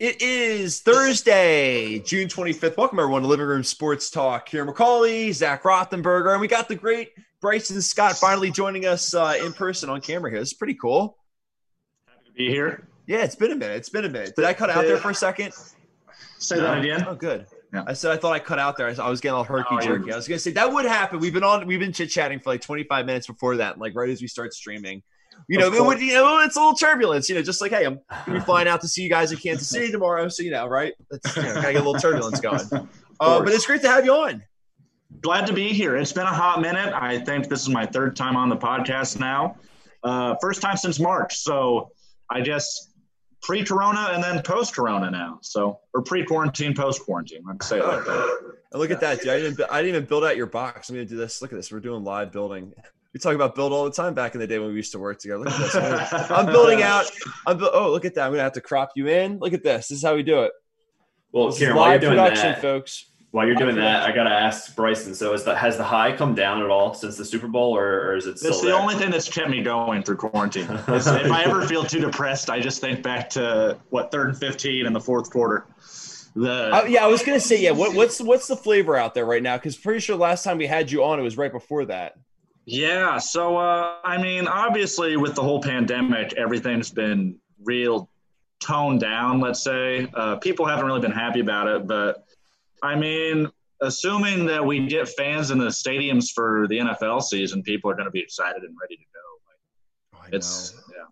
It is Thursday, June 25th. Welcome, everyone, to Living Room Sports Talk. Here, McCauley, Zach Rothenberger, and we got the great Bryson Scott finally joining us uh, in person on camera here. It's pretty cool. Happy to be here. Yeah, it's been a minute. It's been a minute. Did I cut out there for a second? Say that again. Oh, good. Yeah. I said I thought I cut out there. I was getting all herky Oh, jerky. you're- I was gonna say that would happen. We've been on. We've been chit chatting for like 25 minutes before that. Like right as we start streaming, you know, it would. You know, it's a little turbulence. You know, just like hey, I'm gonna be flying out to see you guys in Kansas City tomorrow. So you know, right? That's you know, get a little turbulence going. Uh, but it's great to have you on. Glad to be here. It's been a hot minute. I think this is my third time on the podcast now. Uh, first time since March. So I guess pre-corona and then post-corona now. So or pre-quarantine, post-quarantine. Let's say it like that. Look at that, dude. I didn't. I didn't even build out your box. I'm gonna do this. Look at this. We're doing live building. We talk about build all the time back in the day when we used to work together. Look at this. I'm building out. I'm bu- oh, look at that. I'm gonna have to crop you in. Look at this. This is how we do it. Well, This is Kieran, while you're doing production, that, folks. while you're doing that, I gotta ask Bryson. So, is the has the high come down at all since the Super Bowl, or, or is it still It's the there? only thing that's kept me going through quarantine. Is if I ever feel too depressed, I just think back to what third and fifteen in the fourth quarter. The Uh, yeah, I was gonna say, yeah. What, what's what's the flavor out there right now? Because pretty sure last time we had you on, it was right before that. Yeah. So, uh, I mean, obviously, with the whole pandemic, everything's been real toned down, let's say. Uh, people haven't really been happy about it. But, I mean, assuming that we get fans in the stadiums for the NFL season, people are going to be excited and ready to go. Like, it's, yeah.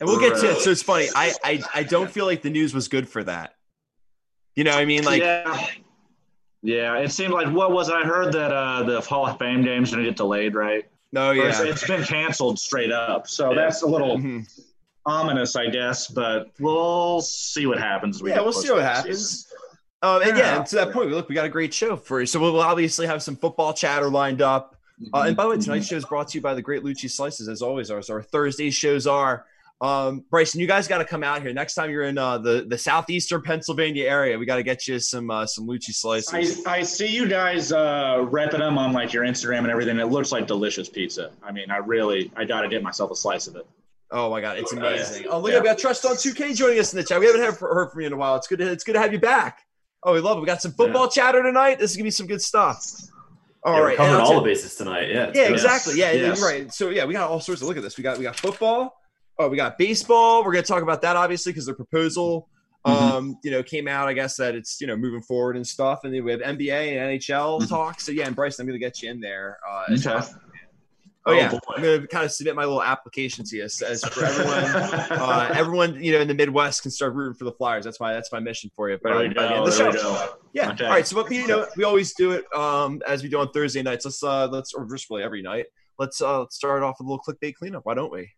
and we'll get to it. So it's funny. I, I I don't feel like the news was good for that. You know, what I mean, like, yeah. Yeah, it seemed like what was it? I heard that uh, the Hall of Fame game's going to get delayed, right? no, it's- yeah. it's been canceled straight up. So Yeah. that's a little Mhm. ominous, I guess, but we'll see what happens. We yeah, we'll see what happens. Um, and yeah, Yeah. and to that point, look, we got a great show for you. So we'll obviously have some football chatter lined up. Uh, and by the way, tonight's show is brought to you by the Great Lucci Slices, as always. Ours, our Thursday shows are. Um, Bryson, you guys got to come out here next time you're in uh, the the southeastern Pennsylvania area. We got to get you some uh, some Lucci slices. I, I see you guys uh, repping them on like your Instagram and everything. It looks like delicious pizza. I mean, I really, I got to get myself a slice of it. oh my god, it's amazing! Oh look, Yeah. we got Trust on 2K joining us in the chat. We haven't heard, heard from you in a while. It's good. To, it's good to have you back. Oh, we love it. We got some football chatter tonight. This is gonna be some good stuff. All Yeah, right, we're covering all the bases tonight. Yeah, Yeah, good. exactly. Yeah, Yes. right. So yeah, we got all sorts of look at this. We got we got football. Oh, we got baseball. We're gonna talk about that obviously because the proposal, Mhm. um, you know, came out. I guess that it's you know moving forward and stuff. And then we have NBA and NHL Mhm. talk. So yeah, and Bryson, I'm gonna get you in there. Uh, Okay. well. Oh, yeah, boy. I'm gonna kind of submit my little application to you as, as for everyone. uh, everyone, you know, in the Midwest can start rooting for the Flyers. That's my that's my mission for you. There we by the end go. of the There we show. go. Yeah. Okay. All right. So, but you know, we always do it um, as we do on Thursday nights. Let's uh, let's or just really every night. Let's uh, let's start off with a little clickbait cleanup. Why don't we?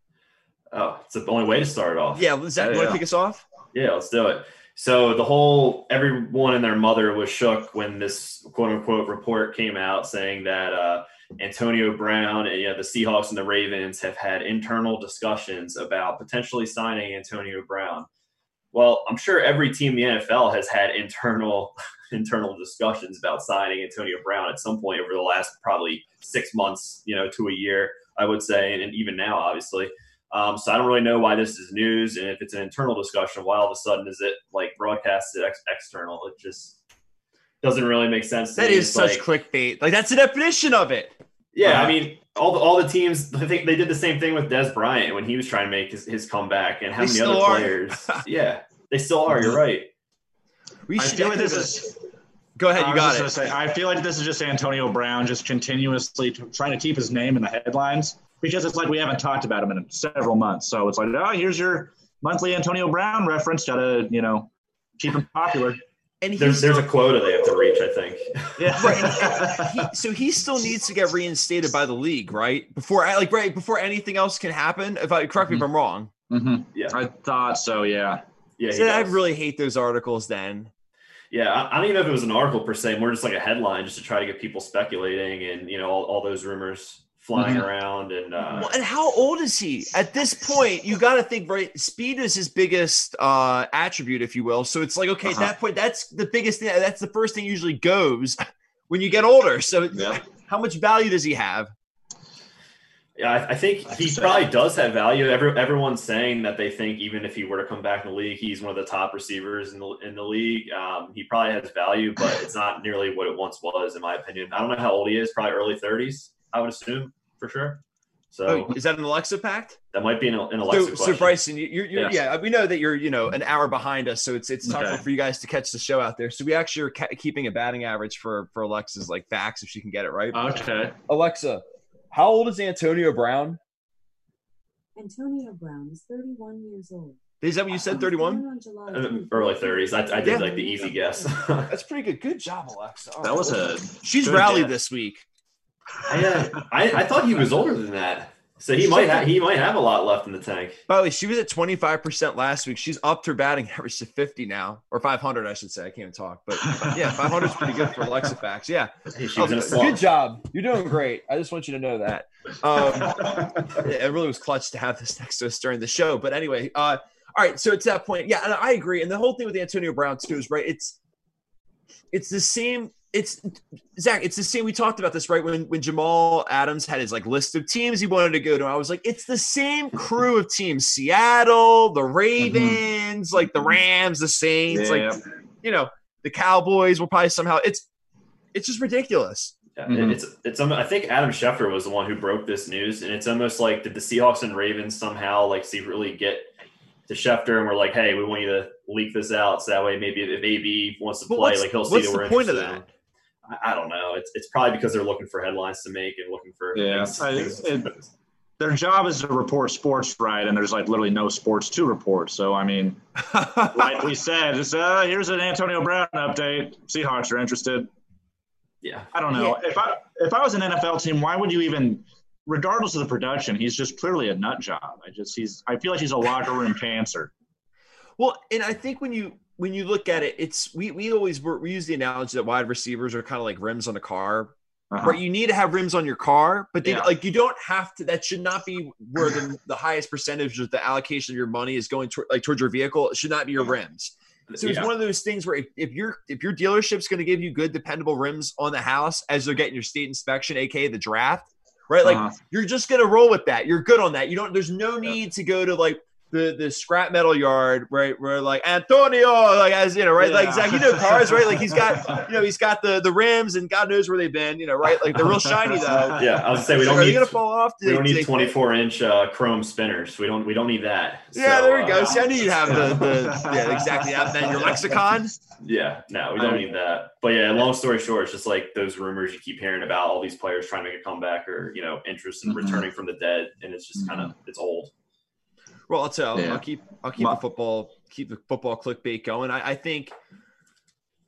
Oh, it's the only way to start off. Yeah, Zach, you want to kick us off? Yeah, let's do it. So the whole everyone and their mother was shook when this quote unquote report came out saying that uh, Antonio Brown and you know, the Seahawks and the Ravens have had internal discussions about potentially signing Antonio Brown. Well, I'm sure every team in the NFL has had internal internal discussions about signing Antonio Brown at some point over the last probably six months, you know, to a year, I would say, and even now, obviously. Um, so I don't really know why this is news, and if it's an internal discussion, why all of a sudden is it like broadcasted ex- external? It just doesn't really make sense. To That me. is It's such like, clickbait. Like that's the definition of it. yeah. Uh, I mean, all the all the teams. I think they did the same thing with Dez Bryant when he was trying to make his, his comeback, and how They many other are. players? yeah, they still are. You're right. We I should feel like this is. Go ahead, I you was got just it. gonna say, I feel like this is just Antonio Brown just continuously t- trying to keep his name in the headlines because it's like we haven't talked about him in several months. So it's like, oh, here's your monthly Antonio Brown reference. Got to you know keep him popular. And he's There's there's a quota they have to reach. I think. Yeah. Right. he, so he still needs to get reinstated by the league, right? Before like right before anything else can happen. If I correct me if I'm wrong. hmm Yeah. I thought so. Yeah. Yeah, he I really hate those articles. Then Yeah, I, I don't even know if it was an article per se, more just like a headline, just to try to get people speculating and you know all, all those rumors flying Mhm. around and uh, Well, and how old is he at this point? You got to think right. Speed is his biggest uh, attribute, if you will. So it's like okay, Uh-huh. at that point, that's the biggest thing. That's the first thing usually goes when you get older. So Yeah. how much value does he have? Yeah, I, I think he probably does have value. Every, everyone's saying that they think even if he were to come back in the league, he's one of the top receivers in the in the league. Um, he probably has value, but it's not nearly what it once was, in my opinion. I don't know how old he is. Probably early thirties, I would assume for sure. So Oh, is that an Alexa pact? that might be an, an Alexa So, question. so Bryson, you- you're, you're Yes. yeah, we know that you're you know an hour behind us, so it's it's tougher Okay. for you guys to catch the show out there. So we actually are ca- keeping a batting average for for Alexa's like facts if she can get it right. Okay. Alexa, how old is Antonio Brown? Antonio Brown is 31 years old. Is that what you said? Thirty one. born on July Uh, 24th. early thirties. I, I did Yeah. like the easy guess. That's pretty good. Good job, Alexa. All That right. was a. She's rallied guess. this week. I, uh, I I thought he was older than that, so he might ha- he might have a lot left in the tank. By the way, she was at 25% last week. She's upped her batting average to 50 now, or 500, I should say. I can't even talk, but yeah, 500 is pretty good for Alexa facts. Yeah, Hey, she was in good job. You're doing great. I just want you to know that. Um, it really was clutch to have this next to us during the show. But anyway, uh, all right. So it's that point. Yeah, and I agree. And the whole thing with Antonio Brown too is right. It's it's the same. It's Zach. It's the same. We talked about this right when when Jamal Adams had his like list of teams he wanted to go to. I was like, it's the same crew of teams: Seattle, the Ravens, like the Rams, the Saints, Yeah. like you know, the Cowboys will probably somehow. It's it's just ridiculous. Yeah, Mhm. It's it's. um, I think Adam Schefter was the one who broke this news, and it's almost like did the Seahawks and Ravens somehow like secretly get to Schefter and we're like, hey, we want you to leak this out, so that way maybe if AB wants to play, like he'll see what's that the we're point of interested in him. I, I don't know. It's it's probably because they're looking for headlines to make and looking for Yeah, I- it- Their job is to report sports, right? And there's like literally no sports to report. So I mean, like we said, it's, uh, here's an Antonio Brown update. Seahawks are interested. yeah. I don't know. If I if I was an NFL team, why would you even, regardless of the production, he's just clearly a nut job. I just he's I feel like he's a locker room cancer. Well, and I think when you when you look at it, it's we we always were, we use the analogy that wide receivers are kind of like rims on a car. Uh-huh. Right, you need to have rims on your car, but they, Yeah. like you don't have to. That should not be where the, the highest percentage of the allocation of your money is going toward, like towards your vehicle. It should not be your rims. So it's Yeah. one of those things where if, if your if your dealership's going to give you good dependable rims on the house as they're getting your state inspection, aka the draft, right? Like Uh-huh. you're just going to roll with that. You're good on that. You don't. There's no need to go to like the the scrap metal yard, right? Where like Antonio, like as you know, right? Like Zach, you know cars, right? Like he's got you know he's got the the rims and God knows where they've been, you know, right? Like they're real shiny though. Yeah, I was say we don't are need gonna fall off? We don't need 24 inch uh, chrome spinners. We don't we don't need that. Yeah, So, there we uh, go. See, I knew you'd have the, the yeah, exactly. Have that in your lexicon. Yeah, no, we don't need that. But yeah, long story short, it's just like those rumors you keep hearing about all these players trying to make a comeback or you know interest in Mhm. returning from the dead, and it's just kind of it's old. Well, I'll tell. Yeah. I'll keep. I'll keep My- the football. Keep the football clickbait going. I, I think.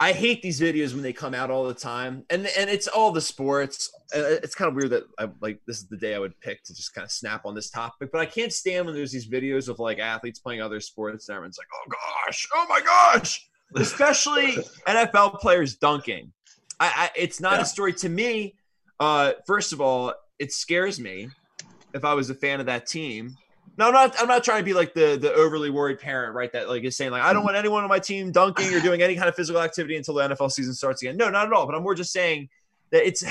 I hate these videos when they come out all the time, and and it's all the sports. Uh, It's kind of weird that I like this is the day I would pick to just kind of snap on this topic, but I can't stand when there's these videos of like athletes playing other sports and everyone's like, "Oh gosh, oh my gosh," especially NFL players dunking. I, I it's not Yeah. a story to me. Uh, first of all, it scares me if I was a fan of that team. No, I'm not. I'm not trying to be like the the overly worried parent, right? That like is saying like I don't want anyone on my team dunking or doing any kind of physical activity until the NFL season starts again. No, not at all. But I'm more just saying that it's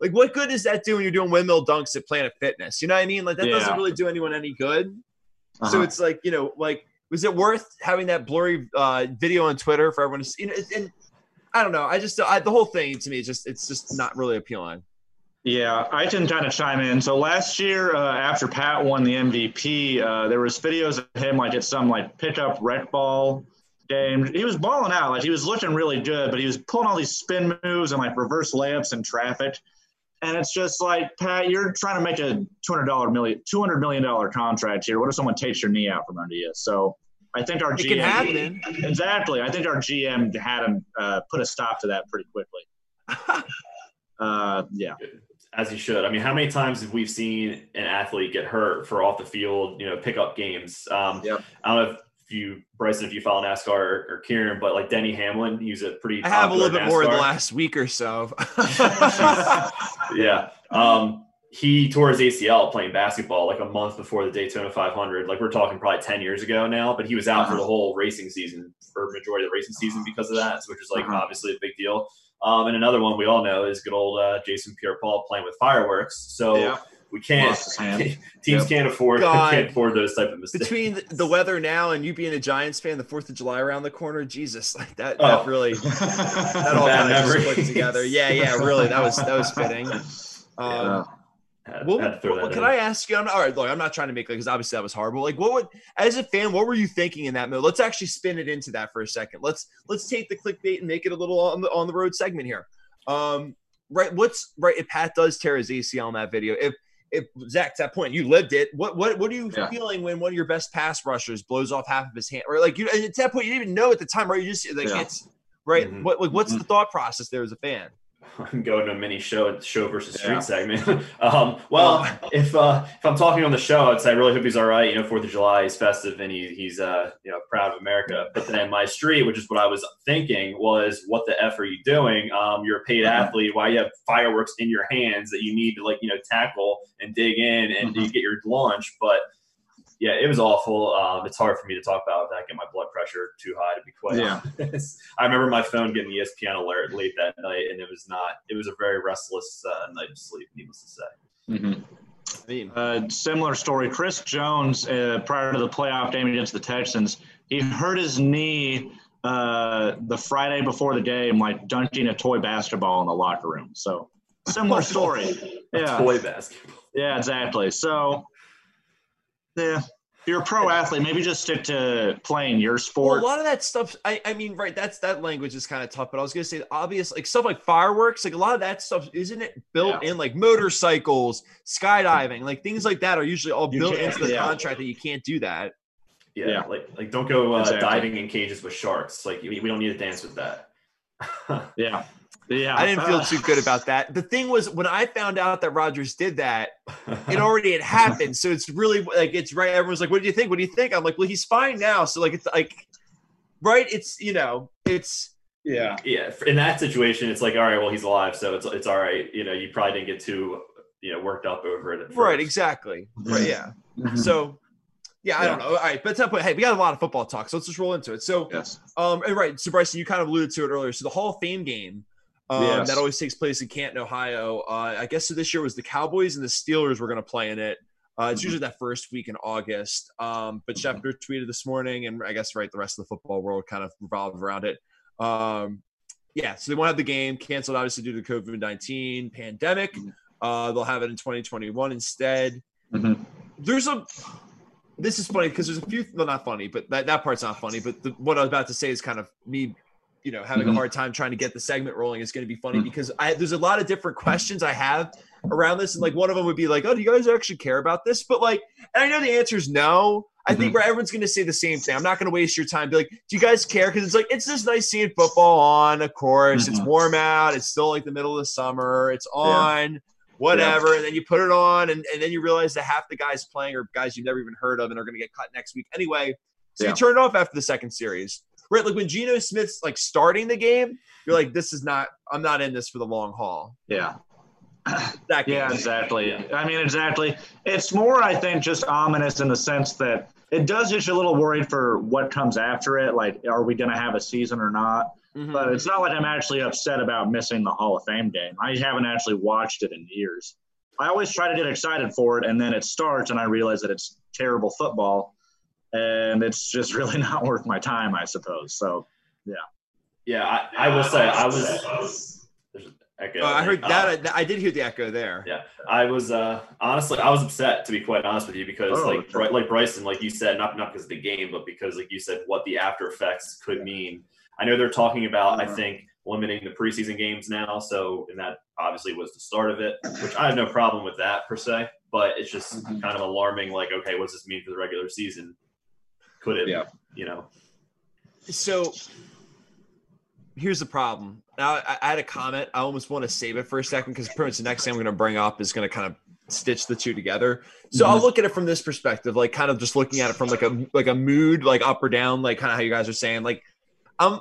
like what good does that do when you're doing windmill dunks at Planet Fitness? You know what I mean? Like that Yeah. doesn't really do anyone any good. So Uh-huh. it's like you know, like was it worth having that blurry uh, video on Twitter for everyone to see? You know, and I don't know. I just I, the whole thing to me just it's just not really appealing. Yeah, I can kind of chime in. So last year, uh, after Pat won the MVP, uh, there was videos of him like at some like pickup rec ball game. He was balling out, like he was looking really good, but he was pulling all these spin moves and like reverse layups in traffic. And it's just like Pat, you're trying to make a two hundred dollar million, two hundred million dollar contract here. What if someone takes your knee out from under you? So I think our It GM can happen. exactly. I think our GM had him uh, put a stop to that pretty quickly. Uh, yeah. As you should. I mean, how many times have we seen an athlete get hurt for off the field, you know, pick up games? Um, Yep. I don't know if you, Bryson, if you follow NASCAR or, or Kieran, but like Denny Hamlin, he's a pretty. I have a little bit more in the last week or so. yeah. Um, he tore his ACL playing basketball like a month before the Daytona 500. Like we're talking probably 10 years ago now, but he was out for the whole racing season for majority of the racing season because of that, which is like Uh-huh. obviously a big deal. Um, and another one we all know is good old uh, Jason Pierre-Paul playing with fireworks. So Yeah. we can't. Lost his hand. Teams Yep. can't afford God. can't afford those type of mistakes. Between the- the weather now and you being a Giants fan, the Fourth of July around the corner, Jesus, like that, Oh. that really that all kind of just clicked together. Yeah, yeah, really, that was that was fitting. Um, Yeah. Had, What, had to throw what- that can in. I ask you? I'm, all right, look, I'm not trying to make like because obviously that was horrible. Like, what would as a fan, what were you thinking in that moment? Let's actually spin it into that for a second. Let's let's take the clickbait and make it a little on the on the road segment here. Um, right, what's right? If Pat does tear his ACL in that video, if if Zach, to that point, you lived it. What what what are you Yeah. feeling when one of your best pass rushers blows off half of his hand, or like you? And at that point, you didn't even know at the time, right? You just like Yeah. it's right. Mhm. What like, what's the thought process there as a fan? I'm going to a mini show show versus street Yeah. segment. um, well, if uh, if I'm talking on the show, I'd say I really hope he's all right. You know, Fourth of July is festive and he, he's uh, you know proud of America. But then my street, which is what I was thinking, was what the f are you doing? Um, you're a paid Mhm. athlete. Why you have fireworks in your hands that you need to like you know tackle and dig in and Mhm. you get your lunch, but. Yeah, it was awful. Um, it's hard for me to talk about that. Get my blood pressure too high to be quite Yeah. honest. I remember my phone getting the ESPN alert late that night, and it was not. It was a very restless uh, night of sleep, needless to say. Mhm. Uh, similar story. Chris Jones, uh, prior to the playoff game against the Texans, he hurt his knee uh, the Friday before the game, like dunking a toy basketball in the locker room. So similar story. Yeah, Toy basketball. yeah, exactly. So yeah, if you're a pro athlete, maybe just stick to playing your Well, sport. a lot of that stuff, I, I mean, right, that's that language is kind of tough, but I was gonna say obvious like stuff like fireworks, like a lot of that stuff, isn't it built Yeah. in like motorcycles, skydiving, like things like that are usually all You built into the yeah. contract that you can't do that. Yeah, Yeah. like like don't go uh, Exactly. diving in cages with sharks. Like we, we don't need to dance with that. yeah, yeah. I didn't feel too good about that. The thing was when I found out that Rogers did that, it already had happened. So it's really like it's right. Everyone's like, "What do you think? What do you think?" I'm like, "Well, he's fine now." So like it's like, right? It's you know, it's yeah. yeah, in that situation, it's like all right, well he's alive, so it's it's all right. You know, you probably didn't get too you know worked up over it. Right, exactly, right, yeah. Mhm. So. Yeah, I Yeah. don't know. All right, but at that point, hey, we got a lot of football talk, so let's just roll into it. So, yes. Um, and right, so Bryson, you kind of alluded to it earlier. So the Hall of Fame game um, Yes. that always takes place in Canton, Ohio. Uh, I guess so this year was the Cowboys and the Steelers were going to play in it. Uh, it's Mhm. usually that first week in August. Um, but Mhm. Schefter tweeted this morning, and I guess right, the rest of the football world kind of revolved around it. Um, yeah, so they won't have the game canceled, obviously due to the COVID nineteen pandemic. Mhm. Uh, they'll have it in 2021 instead Mhm. there's a this is funny because there's a few well not funny but that, that part's not funny but the, what i was about to say is kind of me you know having a Mhm. hard time trying to get the segment rolling is going to be funny Mhm. because i there's a lot of different questions i have around this and like one of them would be like oh do you guys actually care about this but like and i know the answer is no i think right, everyone's going to say the same thing i'm not going to waste your time be like do you guys care because it's like it's just nice seeing football on of course it's Mhm. warm out it's still like the middle of the summer it's on whatever. And then you put it on, and, and then you realize that half the guys playing are guys you've never even heard of and are going to get cut next week anyway. So Yeah. you turn it off after the second series. Right, like when Geno Smith's like starting the game, you're like, "This is not. I'm not in this for the long haul." Yeah. That. Yeah, exactly. I mean, exactly. It's more, I think, just ominous in the sense that it does get you a little worried for what comes after it. Like, are we going to have a season or not? Mhm. But it's not like I'm actually upset about missing the Hall of Fame game. I haven't actually watched it in years. I always try to get excited for it, and then it starts, and I realize that it's terrible football, and it's just really not worth my time, I suppose. So, Yeah, I, I will say I was. Echo. Uh, I heard Uh, that. I, I did hear the echo there. Yeah, I was uh, honestly I was upset to be quite honest with you because Oh, like okay. Like Bryson, like you said, not not because of the game, but because like you said, what the after effects could mean. I know they're talking about I Uh-huh. think limiting the preseason games now, so and that obviously was the start of it, which I have no problem with that per se, but it's just Mhm. kind of alarming. Like, okay, what does this mean for the regular season? Could it? Yeah. You know. So here's the problem. Now I, I had a comment. I almost want to save it for a second because pretty much the next thing I'm going to bring up is going to kind of stitch the two together. So I'll Mhm. look at it from this perspective, like kind of just looking at it from like a like a mood, like up or down, like kind of how you guys are saying. Like I'm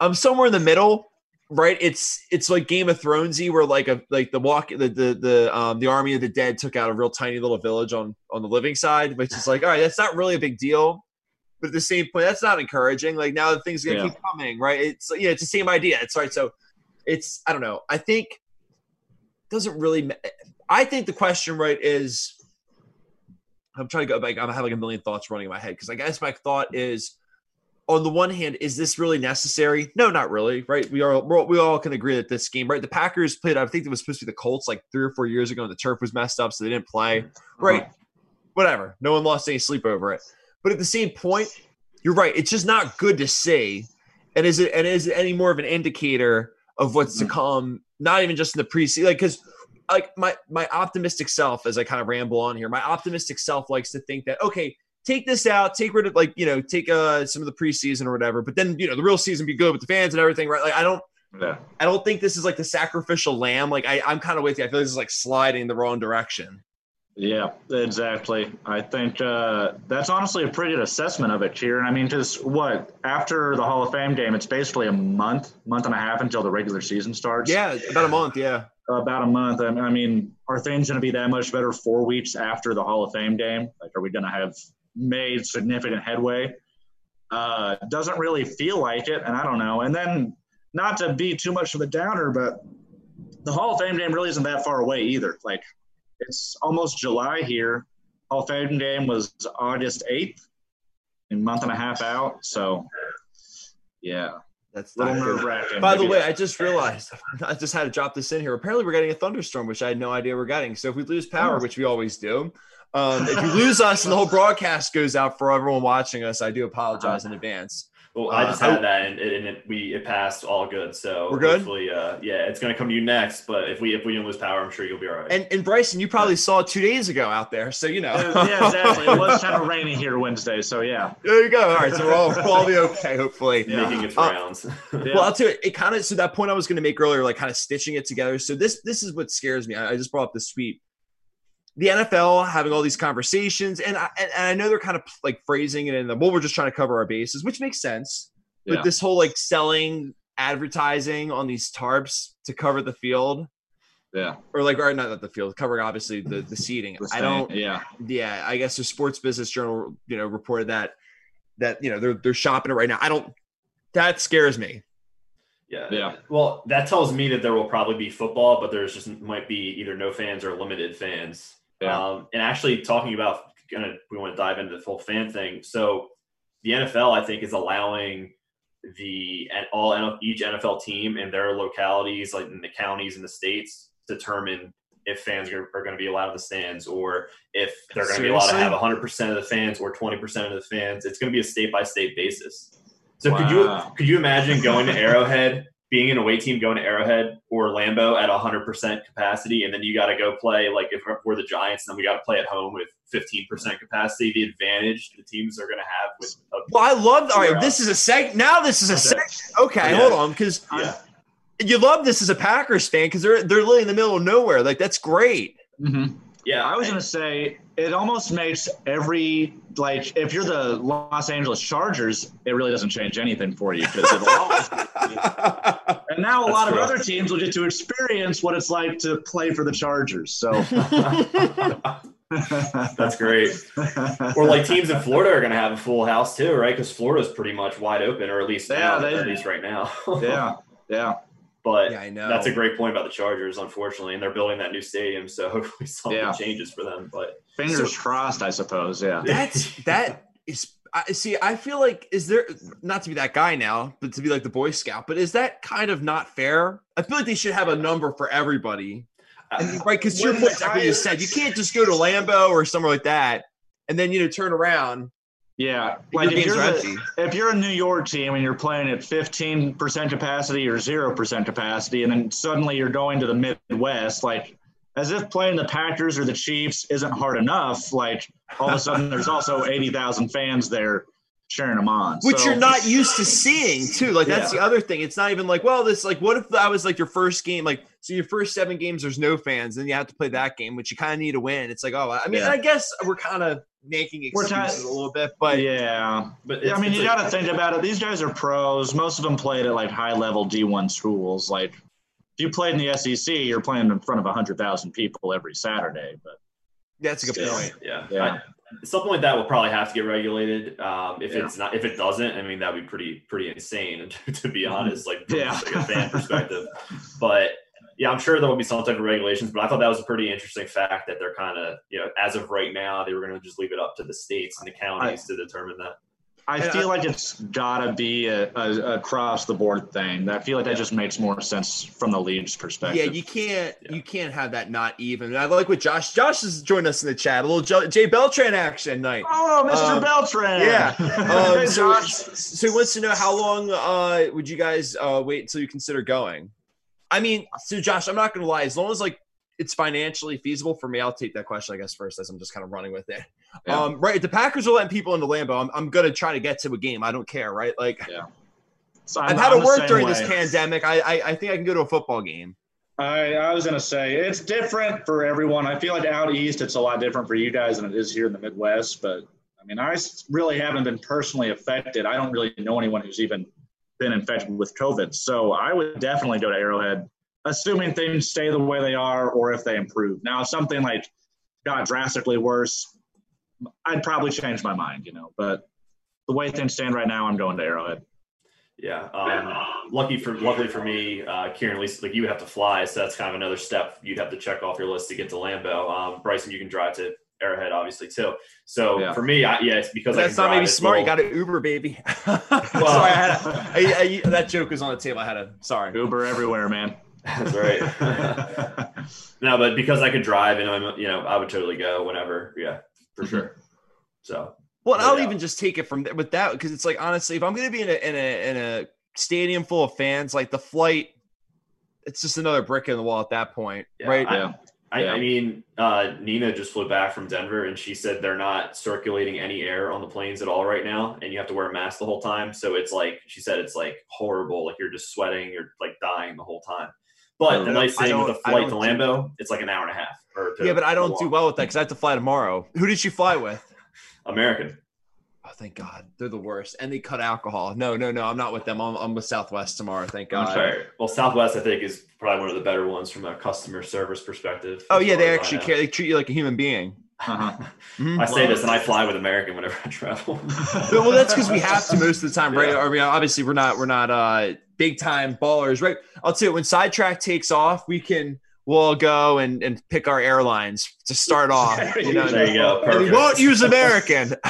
I'm somewhere in the middle, right? It's it's like Game of Thronesy, where like a like the walk the the the um the army of the dead took out a real tiny little village on on the living side, which is like, all right, that's not really a big deal. But at the same point, that's not encouraging. Like now the things are gonna Yeah. keep coming, right? It's yeah, it's the same idea. It's right. So it's I don't know. I think doesn't really. I think the question right is I'm trying to go back. I'm having a million thoughts running in my head because I guess my thought is on the one hand, is this really necessary? No, not really. Right? We are we all can agree that this game, right? The Packers played. I think it was supposed to be the Colts like three or four years ago, and the turf was messed up, so they didn't play. Uh-huh. Right? Whatever. No one lost any sleep over it. But at the same point, you're right. It's just not good to see. And is it and is it any more of an indicator of what's to come? Not even just in the preseason, like because like my my optimistic self, as I kind of ramble on here, my optimistic self likes to think that okay, take this out, take rid of like you know, take uh some of the preseason or whatever, but then you know the real season be good with the fans and everything, right? Like I don't. Yeah. I don't think this is like the sacrificial lamb. Like I, I'm kind of with you. I feel like this is like sliding the wrong direction. Yeah, exactly. I think uh, that's honestly a pretty good assessment of it, Kieran. I mean, just what after the Hall of Fame game, it's basically a month, month and a half until the regular season starts. Yeah, about a month. Yeah. about a month. I I mean, are things going to be that much better four weeks after the Hall of Fame game? Like, are we going to have made significant headway? Uh, doesn't really feel like it, and I don't know. And then, not to be too much of a downer, but the Hall of Fame game really isn't that far away either. Like, it's almost July here. Hall of Fame game was August eighth, a month and a half out. So, yeah, That's a little not nerve wracking. By the way, I just realized I just had to drop this in here. Apparently, we're getting a thunderstorm, which I had no idea we're getting. So if we lose power, Oh. which we always do, um, if you lose us and the whole broadcast goes out for everyone watching us, I do apologize in advance. Well, I Uh, just I- had that, and, it, and it, we it passed all good. So We're good? Hopefully, uh, yeah, it's gonna come to you next. But if we if we didn't lose power, I'm sure you'll be all right. And and Bryson, you probably saw it two days ago out there, so you know. yeah, exactly. It was kind of rainy here Wednesday, so yeah. there you go. All right, so we'll all, we'll all be okay, hopefully. Yeah. making its Uh. Yeah. Well, I'll tell you, it kind of so that point I was going to make earlier, like kind of stitching it together. So this this is what scares me. I, I just brought up the tweet. The NFL having all these conversations, and I, and, and I know they're kind of like phrasing it in the well, we're just trying to cover our bases, which makes sense. But Yeah. this whole like selling advertising on these tarps to cover the field, yeah. or like or not the field, covering obviously the the seating. The I don't. Yeah. Yeah, I guess the Sports Business Journal, you know, reported that that you know they're they're shopping it right now. I don't. That scares me. Yeah. Yeah. Well, that tells me that there will probably be football, but there's just might be either no fans or limited fans. Yeah. Um, and actually, talking about of, we want to dive into the full fan thing. So, the NFL, I think, is allowing the and all each NFL team in their localities, like in the counties and the states, determine if fans are, are going to be allowed in the stands or if they're going to be allowed to have 100% of the fans or 20% of the fans. It's going to be a state by state basis. So could you could you imagine going to Arrowhead, being an away team going to Arrowhead or Lambeau at 100% capacity, and then you got to go play like if we're the Giants, then we got to play at home with 15% capacity. The advantage the teams are going to have with a, Well, I love. All right, this is a seg. Now this is a Okay. seg. Okay, Yeah. hold on, because yeah. you love this as a Packers fan because they're they're literally in the middle of nowhere. Like that's great. Mm-hmm. Yeah, I was going to say it almost makes every like if you're the Los Angeles Chargers, it really doesn't change anything for you because. And now a That's lot true. of other teams will get to experience what it's like to play for the Chargers. So That's great. Or like teams in Florida are going to have a full house too, right? Because Florida's pretty much wide open, or at least Yeah, they- at least right now. yeah, yeah, but yeah, I know. that's a great point about the Chargers, unfortunately, and they're building that new stadium, so hopefully something Yeah. changes for them. But fingers So- crossed, I suppose. Yeah, That's that is. I see. I feel like is there not to be that guy now, but to be like the Boy Scout. But is that kind of not fair? I feel like they should have a number for everybody, uh, and, right? Because your When point, the exactly what you said, you can't just go to Lambeau or somewhere like that, and then you know turn around. Yeah. Like if you're, the, if you're a New York team and you're playing at 15% capacity or 0% capacity, and then suddenly you're going to the Midwest, like as if playing the Packers or the Chiefs isn't hard enough, like all of a sudden there's also 80,000 fans there cheering them on. which So- you're not used to seeing too. Like that's Yeah. the other thing. It's not even like, well, this like, what if that was like your first game? Like, so your first seven games, there's no fans, then you have to play that game, which you kind of need to win. It's like, oh, I mean, Yeah. I guess we're kind of making We're excuses ti- a little bit, but yeah. but Yeah, I mean, you like- got to think about it. These guys are pros. Most of them played at like high level D1 schools. Like, if you played in the SEC, you're playing in front of 100,000 people every Saturday. But that's a good Still. point. Yeah, Yeah. I- something like that will probably have to get regulated. Um, if Yeah. it's not, if it doesn't, I mean, that'd be pretty pretty insane to be honest. Like from Yeah. like a fan perspective, but yeah, I'm sure there will be some type of regulations, but I thought that was a pretty interesting fact that they're kind of, you know, as of right now, they were going to just leave it up to the states and the counties to determine that. I And feel I- like it's gotta be a, a across the board thing. I feel like that just makes more sense from the league's perspective. Yeah, you can't Yeah. you can't have that not even. I like what Josh Josh has joined us in the chat. A little Jo- Jay Beltran action night. Oh, Mr. Um, Beltran. Yeah. Um, Hey, so, Josh. so he wants to know how long uh, would you guys uh, wait until you consider going? I mean, so Josh, I'm not gonna lie. As long as like it's financially feasible for me, I'll take that question. I guess first, as I'm just kind of running with it. Yeah. Um, right, if the Packers are letting people into Lambeau, I'm, I'm gonna try to get to a game. I don't care, right? Like So I've I'm- had I'm to work same during this pandemic. I, I I think I can go to a football game. I, I was gonna say it's different for everyone. I feel like out east it's a lot different for you guys than it is here in the Midwest. But I mean, I really haven't been personally affected. I don't really know anyone who's even been infected with COVID. So I would definitely go to Arrowhead, assuming things stay the way they are or if they improve. Now, if something like got drastically worse, I'd probably change my mind. You know, but the way things stand right now, I'm going to Arrowhead. Yeah. Um, lucky for luckily for me, uh, Kieran, at least like you would have to fly, so that's kind of another step you'd have to check off your list to get to Lambeau. Um, Bryson, you can drive to Arrowhead, obviously too. So Yeah. for me, I, yeah, it's because I That's can not drive, maybe it's smart. You got to Uber, baby. sorry, I had a, I, I, that joke was on the table. I had a sorry. Uber everywhere, man. That's right. no, but because I could drive and I'm, you know, I would totally go whenever. Yeah, for Mhm. sure. So Well, No I'll doubt. even just take it from there with that because it's like honestly, if I'm going to be in a in a in a stadium full of fans, like the flight, it's just another brick in the wall at that point, Yeah, right? I- Yeah. I, Yeah. I mean, uh, Nina just flew back from Denver, and she said they're not circulating any air on the planes at all right now, and you have to wear a mask the whole time. So it's like she said, it's like horrible. Like you're just sweating, you're like dying the whole time. But the nice I thing with a flight to Lambeau, it's like an hour and a half. Yeah, but I don't do well with that because I have to fly tomorrow. Who did she fly with? American. Oh, thank God, they're the worst, and they cut alcohol. No, no, no, I'm not with them. I'm, I'm with Southwest tomorrow. Thank God. Fair. Well, Southwest, I think, is probably one of the better ones from a customer service perspective. Oh yeah, they actually care. They treat you like a human being. Uh-huh. Mhm. I say this, and I fly with American whenever I travel. well, that's because we have to most of the time, right? Yeah. I mean, obviously, we're not we're not uh big time ballers, right? I'll tell you when sidetrack takes off, we can we'll go and and pick our airlines to start off. You know, there you go. and we won't use American,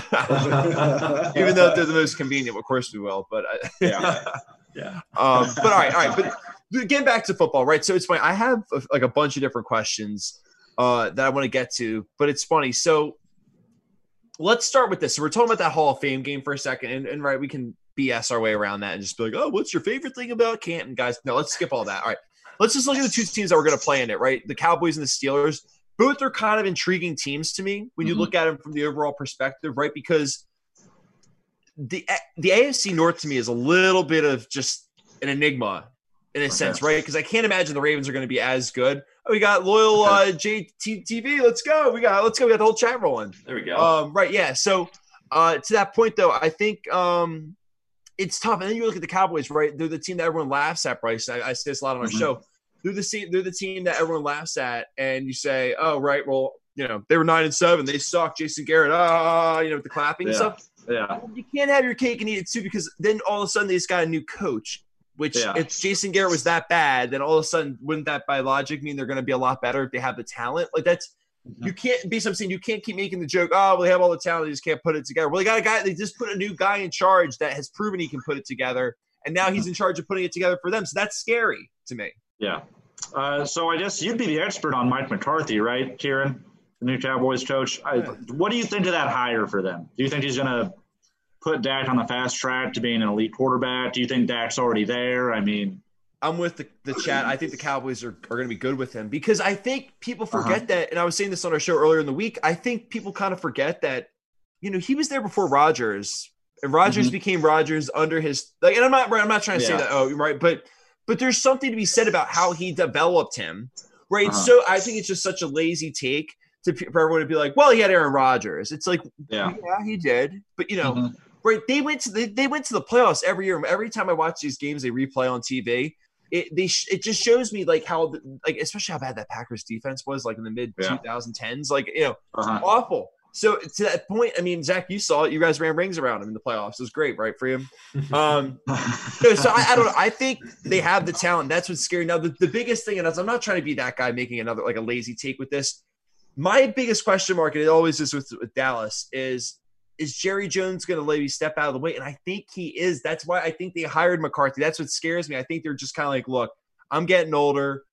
even though they're the most convenient. Of course, we will. But uh, yeah. Yeah. um, but all right, all right. But getting back to football, right? So it's funny. I have uh, like a bunch of different questions uh, that I want to get to, but it's funny. So let's start with this. So we're talking about that Hall of Fame game for a second, and, and right, we can BS our way around that and just be like, oh, what's your favorite thing about Canton, guys? No, let's skip all that. All right, let's just look at the two teams that we're going to play in it. Right, the Cowboys and the Steelers. Both are kind of intriguing teams to me when you Mhm. look at them from the overall perspective, right? Because the the AFC North to me is a little bit of just an enigma in a sense, right? Because I can't imagine the Ravens are going to be as good. Oh, we got loyal uh, JTTV. Let's go. We got let's go. We got the whole chat rolling. There we go. Um, right, yeah. So uh, to that point, though, I think um, it's tough. And then you look at the Cowboys, right? They're the team that everyone laughs at, Bryce. I, I say this a lot on our Mhm. show. They're the team. They're the team that everyone laughs at, and you say, "Oh, right. Well, you know, they were nine and seven. They suck." Jason Garrett, ah, you know, with the clapping Yeah. stuff. Yeah. You can't have your cake and eat it too, because then all of a sudden they just got a new coach. Which, Yeah. if Jason Garrett was that bad, then all of a sudden, wouldn't that by logic mean they're going to be a lot better if they have the talent? Like that's you can't be something you can't keep making the joke. Oh, well, they have all the talent, they just can't put it together. Well, they got a guy. They just put a new guy in charge that has proven he can put it together, and now he's in charge of putting it together for them. So that's scary to me. Yeah. Uh, so I guess you'd be the expert on Mike McCarthy, right, Kieran, the new Cowboys coach. I, what do you think of that hire for them? Do you think he's going to put Dak on the fast track to being an elite quarterback? Do you think Dak's already there? I mean, I'm with the, the chat. I think the Cowboys are, are going to be good with him because I think people forget that. And I was saying this on our show earlier in the week. I think people kind of forget that, you know, he was there before Rodgers, and Rodgers Mhm. became Rodgers under his like. And I'm not I'm not trying to say that. Oh, right, but but there's something to be said about how he developed him, right? Uh-huh. So I think it's just such a lazy take to for everyone to be like, well, he had Aaron Rodgers. It's like, yeah. yeah, he did, but you know, Mhm. right? They went to they, they went to the playoffs every year. Every time I watch these games, they replay on TV. It they sh- it just shows me like how the- like especially how bad that Packers defense was like in the mid Yeah. 2010s. Like you know, Uh-huh. awful. So to that point, I mean, Zach, you saw it. You guys ran rings around him in the playoffs. It was great, right, for him. Um, no, so I, I don't know. I think they have the talent. That's what's scary. Now, the, the biggest thing, and I'm not trying to be that guy making another like a lazy take with this. My biggest question mark, and it always is with, with Dallas, is is Jerry Jones going to maybe step out of the way? And I think he is. That's why I think they hired McCarthy. That's what scares me. I think they're just kind of like, look, I'm getting older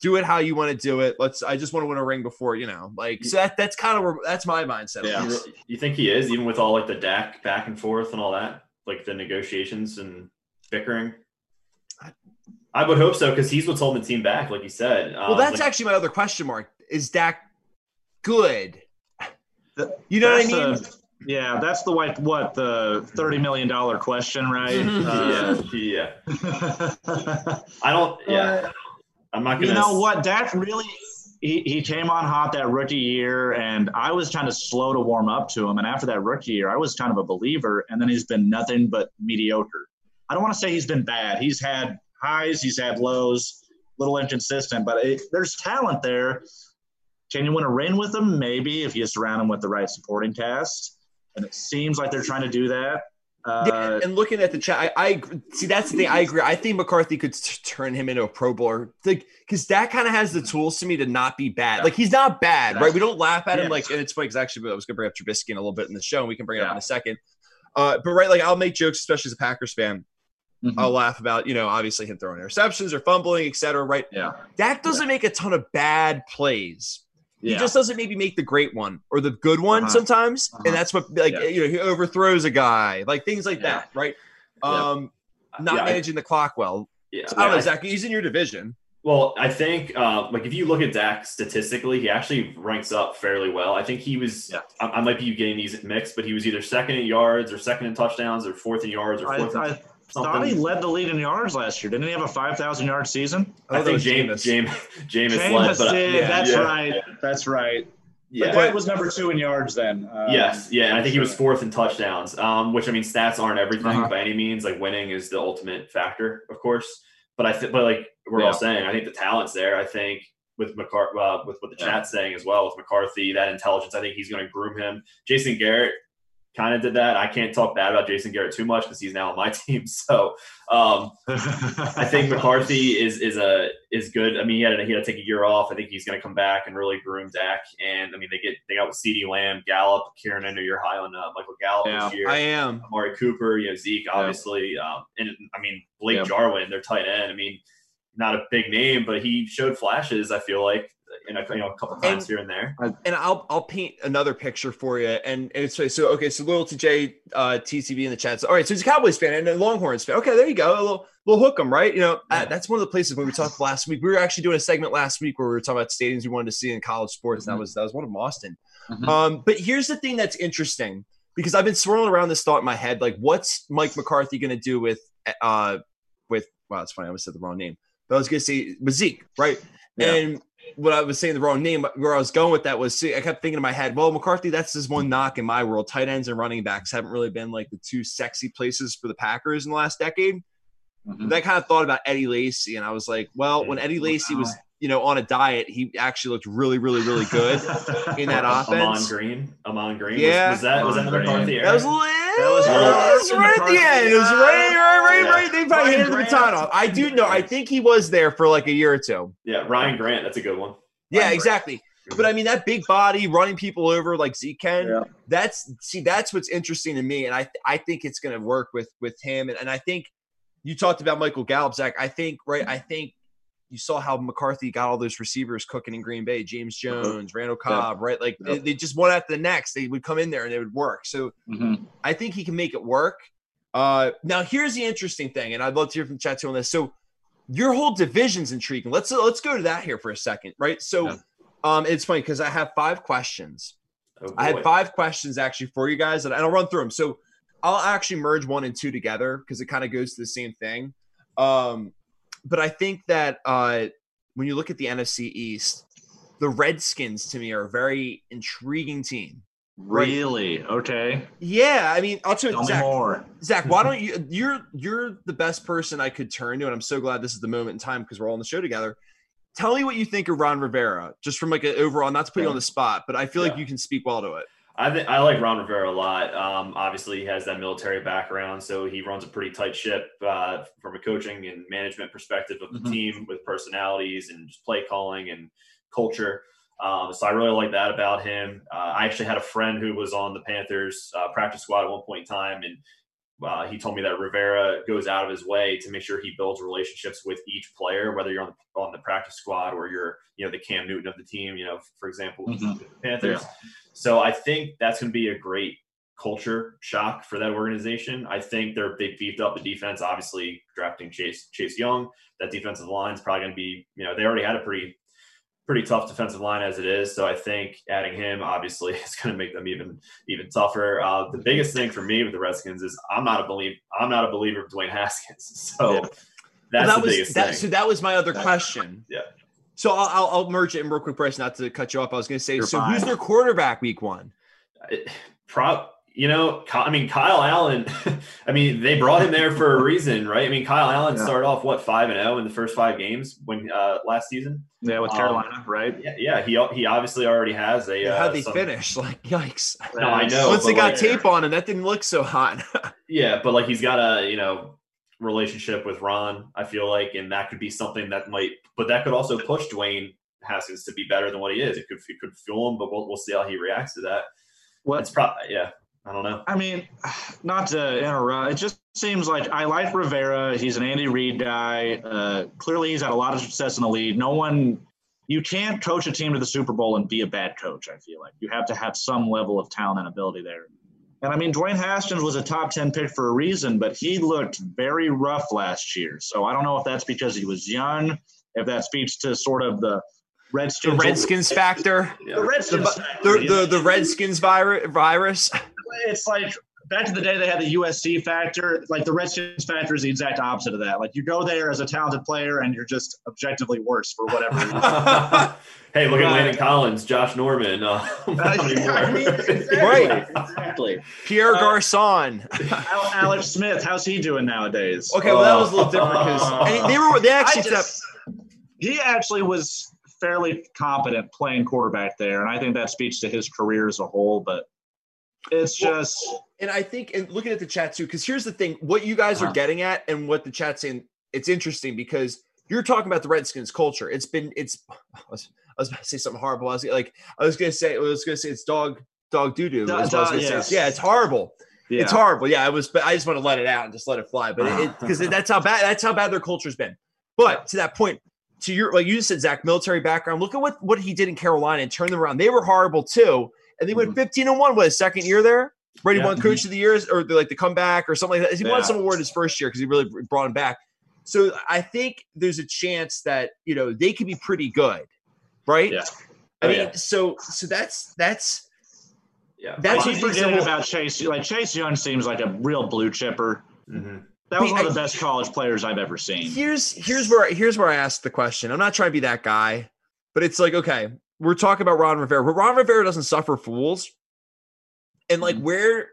do it how you want to do it. Let's. I just want to win a ring before you know, like so. That that's kind of where that's my mindset. Yeah. You, think he is even with all like the Dak back and forth and all that, like the negotiations and bickering. I would hope so because he's what's holding the team back, like you said. Um, Well, that's like- actually my other question mark. Is Dak good? The- You know what I mean? the- yeah, that's the like what the thirty million dollar question, right? Uh, yeah, yeah. I don't. Yeah, I'm not gonna. you know what? Dak really he, he came on hot that rookie year, and I was kind of slow to warm up to him. And after that rookie year, I was kind of a believer, and then he's been nothing but mediocre. I don't want to say he's been bad. He's had highs, he's had lows, little inconsistent, but it, there's talent there. Can you win a ring with him? Maybe if you surround him with the right supporting cast. And it seems like they're trying to do that. Uh, Yeah, and looking at the chat, I, I see that's the thing. I agree. I think McCarthy could t- turn him into a Pro Bowler, like because that kind of has the tools to me to not be bad. Like he's not bad, right? We don't laugh at him like, and it's funny because actually I was going to bring up Trubisky in a little bit in the show, and we can bring it up in a second. Uh, but right, like I'll make jokes, especially as a Packers fan. mhm. I'll laugh about you know obviously him throwing interceptions or fumbling, etc. Right? yeah. Dak doesn't make a ton of bad plays. He just doesn't maybe make the great one or the good one Uh-huh. sometimes, Uh-huh. and that's what like Yeah. you know he overthrows a guy, like things like Yeah. that, right? Yeah. Um, not Yeah, I- managing the clock well. yeah, So, I don't know, I- Zach. He's in your division. Well, I think uh, like if you look at Dak statistically, he actually ranks up fairly well. I think he was. Yeah. I, I might be getting these mixed, but he was either second in yards or second in touchdowns or fourth in yards or I, fourth. in I thought he led the league in yards last year. Didn't he have a 5,000 yard season? Oh, I think was James James James led, Jameis but did. yeah, That's yeah, right. That's right. Yeah. But that was number two in yards then. Uh, Yes, yeah, and I think he was fourth in touchdowns. Um, which I mean, stats aren't everything Uh-huh. by any means. Like winning is the ultimate factor, of course. But I think, but like we're Yeah. all saying, I think the talent's there. I think with McCarthy, uh, with what the Yeah. chat's saying as well, with McCarthy, that intelligence, I think he's going to groom him. Jason Garrett kind of did that. I can't talk bad about Jason Garrett too much because he's now on my team. So um, I think McCarthy is is a is good. I mean, he had to, he had to take a year off. I think he's going to come back and really groom Dak. And I mean, they get they got with CeeDee Lamb, Gallup, Kieran. I know you're high on uh, Michael Gallup Yeah, this year. I am. Amari Cooper, you know Zeke, obviously, um, and I mean Blake Yeah. Jarwin, their tight end. I mean, not a big name, but he showed flashes. I feel like you know, a couple times here and there. And I'll I'll paint another picture for you. And, and it's so okay. So loyalty J uh, TCV in the chat. So, all right, so he's a Cowboys fan and a Longhorns fan. Okay, there you go. A little little hook 'em, right? You know, uh, that's one of the places when we talked last week. We were actually doing a segment last week where we were talking about stadiums we wanted to see in college sports. And that was that was one of them, Austin. Mhm. Um, but here's the thing that's interesting because I've been swirling around this thought in my head, like, what's Mike McCarthy going to do with uh with? Wow, it's funny. I almost said the wrong name. But I was going to say with Zeke, right? Yeah. And what I was saying the wrong name, where I was going with that was see, I kept thinking in my head, well, McCarthy, that's his one knock in my world. Tight ends and running backs haven't really been like the two sexy places for the Packers in the last decade. Mhm. Then I kind of thought about Eddie Lacy, and I was like, well, when Eddie Lacy was, you know, on a diet, he actually looked really, really, really good in that offense. Ahman offense. Green, Ahman Green. Yeah. was, was that was that the Ahman Green. McCarthy era? That was, That was that was right. right at the end. It was right, right, right, Yeah. right. They probably Ryan handed the Grant. baton off. I do know. I think he was there for like a year or two. yeah, Ryan Grant. That's a good one. Yeah, Ryan Grant. exactly. But I mean, that big body running people over like Zeke can. Yeah. That's see, that's what's interesting to me, and I I think it's going to work with with him, and, and I think you talked about Michael Gallup, Zach. I think right. I think you saw how McCarthy got all those receivers cooking in Green Bay, James Jones, Randall Cobb, right? Like they, they just one after the next, they would come in there and it would work. So Mhm. I think he can make it work. Uh, now here's the interesting thing, and I'd love to hear from chat too on this. So your whole division's intriguing. Let's let's go to that here for a second, right? So Yeah. um, it's funny because I have five questions. Oh, I had five questions actually for you guys, and I'll run through them. So I'll actually merge one and two together because it kind of goes to the same thing. Um, but I think that uh, when you look at the NFC East, the Redskins to me are a very intriguing team. Really? Okay. Yeah, I mean, I'll tell you, Zach, more. Zach, why don't you? You're you're the best person I could turn to, and I'm so glad this is the moment in time because we're all on the show together. Tell me what you think of Ron Rivera, just from like an overall, not to put you on the spot, but I feel like you can speak well to it. I think I like Ron Rivera a lot. Um, obviously, he has that military background, so he runs a pretty tight ship uh, from a coaching and management perspective of the Mhm. team with personalities and just play calling and culture. Um, so I really like that about him. Uh, I actually had a friend who was on the Panthers uh, practice squad at one point in time, and uh, he told me that Rivera goes out of his way to make sure he builds relationships with each player, whether you're on the on the practice squad or you're you know the Cam Newton of the team. You know, for example, Mhm. the Panthers. So I think that's going to be a great culture shock for that organization. I think they're they beefed up the defense. Obviously, drafting Chase Chase Young, that defensive line is probably going to be you know they already had a pretty pretty tough defensive line as it is. So I think adding him obviously is going to make them even even tougher. Uh, the biggest thing for me with the Redskins is I'm not a believe I'm not a believer of Dwayne Haskins. So Yeah. that's Well, that the was biggest that. thing. So that was my other question. Yeah. So I'll, I'll, I'll merge it in real quick, Bryce. Not to cut you off. I was going to say. You're so who's their quarterback week one? Prop, you know, I mean, Kyle Allen. I mean, they brought him there for a reason, right? I mean, Kyle Allen Yeah. started off what five and zero in the first five games when uh, last season. Yeah, with Um, Carolina, right? Yeah, yeah, he he obviously already has a. Uh, How'd they some- finish? Like, yikes! No, I know. Once they got like- tape on him, that didn't look so hot. Yeah, but like he's got a you know relationship with Ron. I feel like, and that could be something that might, but that could also push Dwayne Haskins to be better than what he is. It could it could fuel him, but we'll we'll see how he reacts to that. Well, It's probably yeah. I don't know. I mean, not to interrupt, it just seems like I like Rivera. He's an Andy Reid guy. Uh, clearly, he's had a lot of success in the league. No one, you can't coach a team to the Super Bowl and be a bad coach. I feel like you have to have some level of talent and ability there. And I mean, Dwayne Haskins was a top 10 pick for a reason, but he looked very rough last year. So I don't know if that's because he was young, if that speaks to sort of the the Redskins. Redskins factor, The the Redskins. the, the, the Redskins virus. virus. it's like back to the day they had the USC factor. Like the Redskins factor is the exact opposite of that. Like you go there as a talented player and you're just objectively worse for whatever reason. hey, look at Right. Landon Collins, Josh Norman. Uh, how? I mean, exactly, Right. Exactly. Pierre Uh, Garcon. Alex Smith, how's he doing nowadays? Okay, well that was a little different because they were they actually just- he actually was fairly competent playing quarterback there, and I think that speaks to his career as a whole. But it's just And I think, and looking at the chat too, because here's the thing: what you guys are Uh-huh. getting at, and what the chat's saying, it's interesting because you're talking about the Redskins culture. It's been, it's. I was, I was about to say something horrible. I was like, I was gonna say, I was gonna say it's dog, dog doo doo. Dog- I was gonna dog- say. yeah. It's horrible. yeah. It's horrible. Yeah, I was, but I just want to let it out and just let it fly. But it because that's how bad that's how bad their culture's been. But to that point, to your like you just said, Zach, military background. Look at what what he did in Carolina and turned them around. They were horrible too, and they went Mhm. 15 and one. What his second year there? Brady Yeah. won Coach of the Year or the, like the comeback or something like that. He won some award his first year because he really brought him back. So I think there's a chance that you know they could be pretty good, right? Yeah. I Oh, mean, yeah. so so that's that's Yeah, That's I what keep makes forgetting about Chase. Like Chase Young seems like a real blue chipper. Mhm. That was I- one of the best college players I've ever seen. here's here's where here's where I ask the question. I'm not trying to be that guy, but it's like okay, we're talking about Ron Rivera, but Ron Rivera doesn't suffer fools, and like Mhm. where.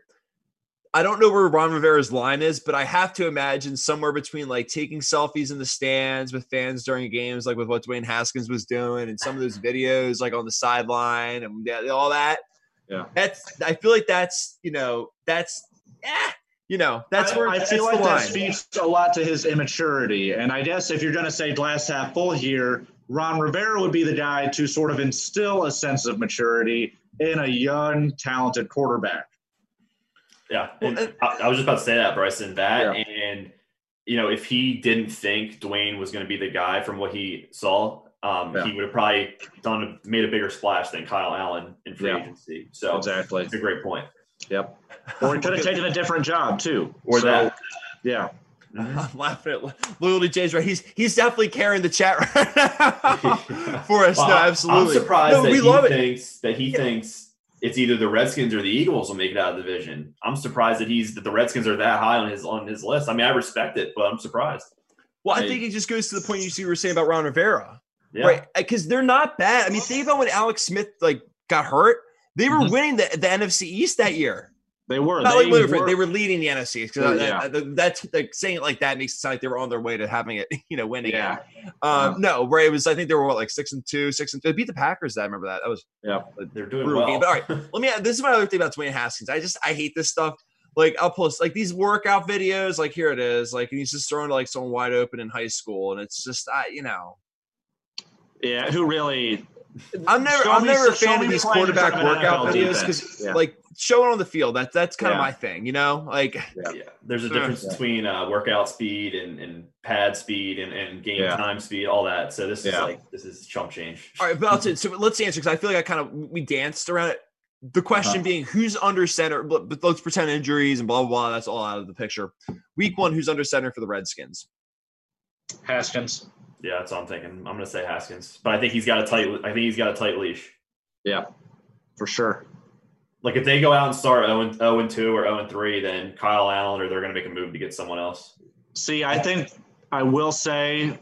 I don't know where Ron Rivera's line is, but I have to imagine somewhere between like taking selfies in the stands with fans during games, like with what Dwayne Haskins was doing, and some of those videos like on the sideline and all that. Yeah. that's. I feel like that's you know that's eh, you know that's I, where I feel like that speaks a lot to his immaturity. And I guess if you're going to say glass half full here, Ron Rivera would be the guy to sort of instill a sense of maturity in a young, talented quarterback. Yeah, Well, and and- I, I was just about to say that, Bryson. That Yeah. and you know, if he didn't think Dwayne was going to be the guy from what he saw, um, Yeah. he would have probably done made a bigger splash than Kyle Allen in free Yeah. agency. So Exactly. it's a great point. Yep. Or he could have taken a different job too. Or So, that. Yeah. I'm laughing at loyalty Jay's right. He's he's definitely carrying the chat right now for us. Well, no, absolutely. I'm surprised No, that we he love it. thinks that he Yeah. thinks it's either the Redskins or the Eagles will make it out of the division. I'm surprised that he's that the Redskins are that high on his on his list. I mean, I respect it, but I'm surprised. Well, I I- think it just goes to the point you were saying about Ron Rivera, Yeah. right? Because they're not bad. I mean, think about when Alex Smith like got hurt. They were Mhm. winning the, the NFC East that year. They were. Not they, like literally, were they were leading the NFC. 'cause Yeah. that- that- that's like saying it like that makes it sound like they were on their way to having it, you know, winning. it. yeah. Um, no, where it was, I think they were what, like six and two, six and two. They beat the Packers. I remember that. That was yeah. They're doing brutal well. game. But all right, let me. This is my other thing about Dwayne Haskins. I just I hate this stuff. Like I'll post like these workout videos. Like here it is. Like and he's just throwing to like someone wide open in high school, and it's just I you know Yeah. Who really? I'm never Show I'm me- never a fan of these quarterback front of an workout videos because Yeah. like showing on the field that that's kind of my thing. You know, like yeah, there's a difference Yeah. between uh, workout speed and, and pad speed and, and game Yeah. time speed, all that. So this is like this is chump change. All right, but I'll say, so let's answer because I feel like I kind of we danced around it. The question Uh-huh. being who's under center, but, but let's pretend injuries and blah blah blah. That's all out of the picture. Week one, who's under center for the Redskins? Haskins. Yeah, that's what I'm thinking. I'm gonna say Haskins, but I think he's got a tight. I think he's got a tight leash. Yeah. For sure. Like if they go out and start 0 and, 0 and 2 or 0 and 3, then Kyle Allen or they're going to make a move to get someone else. See, I think I will say,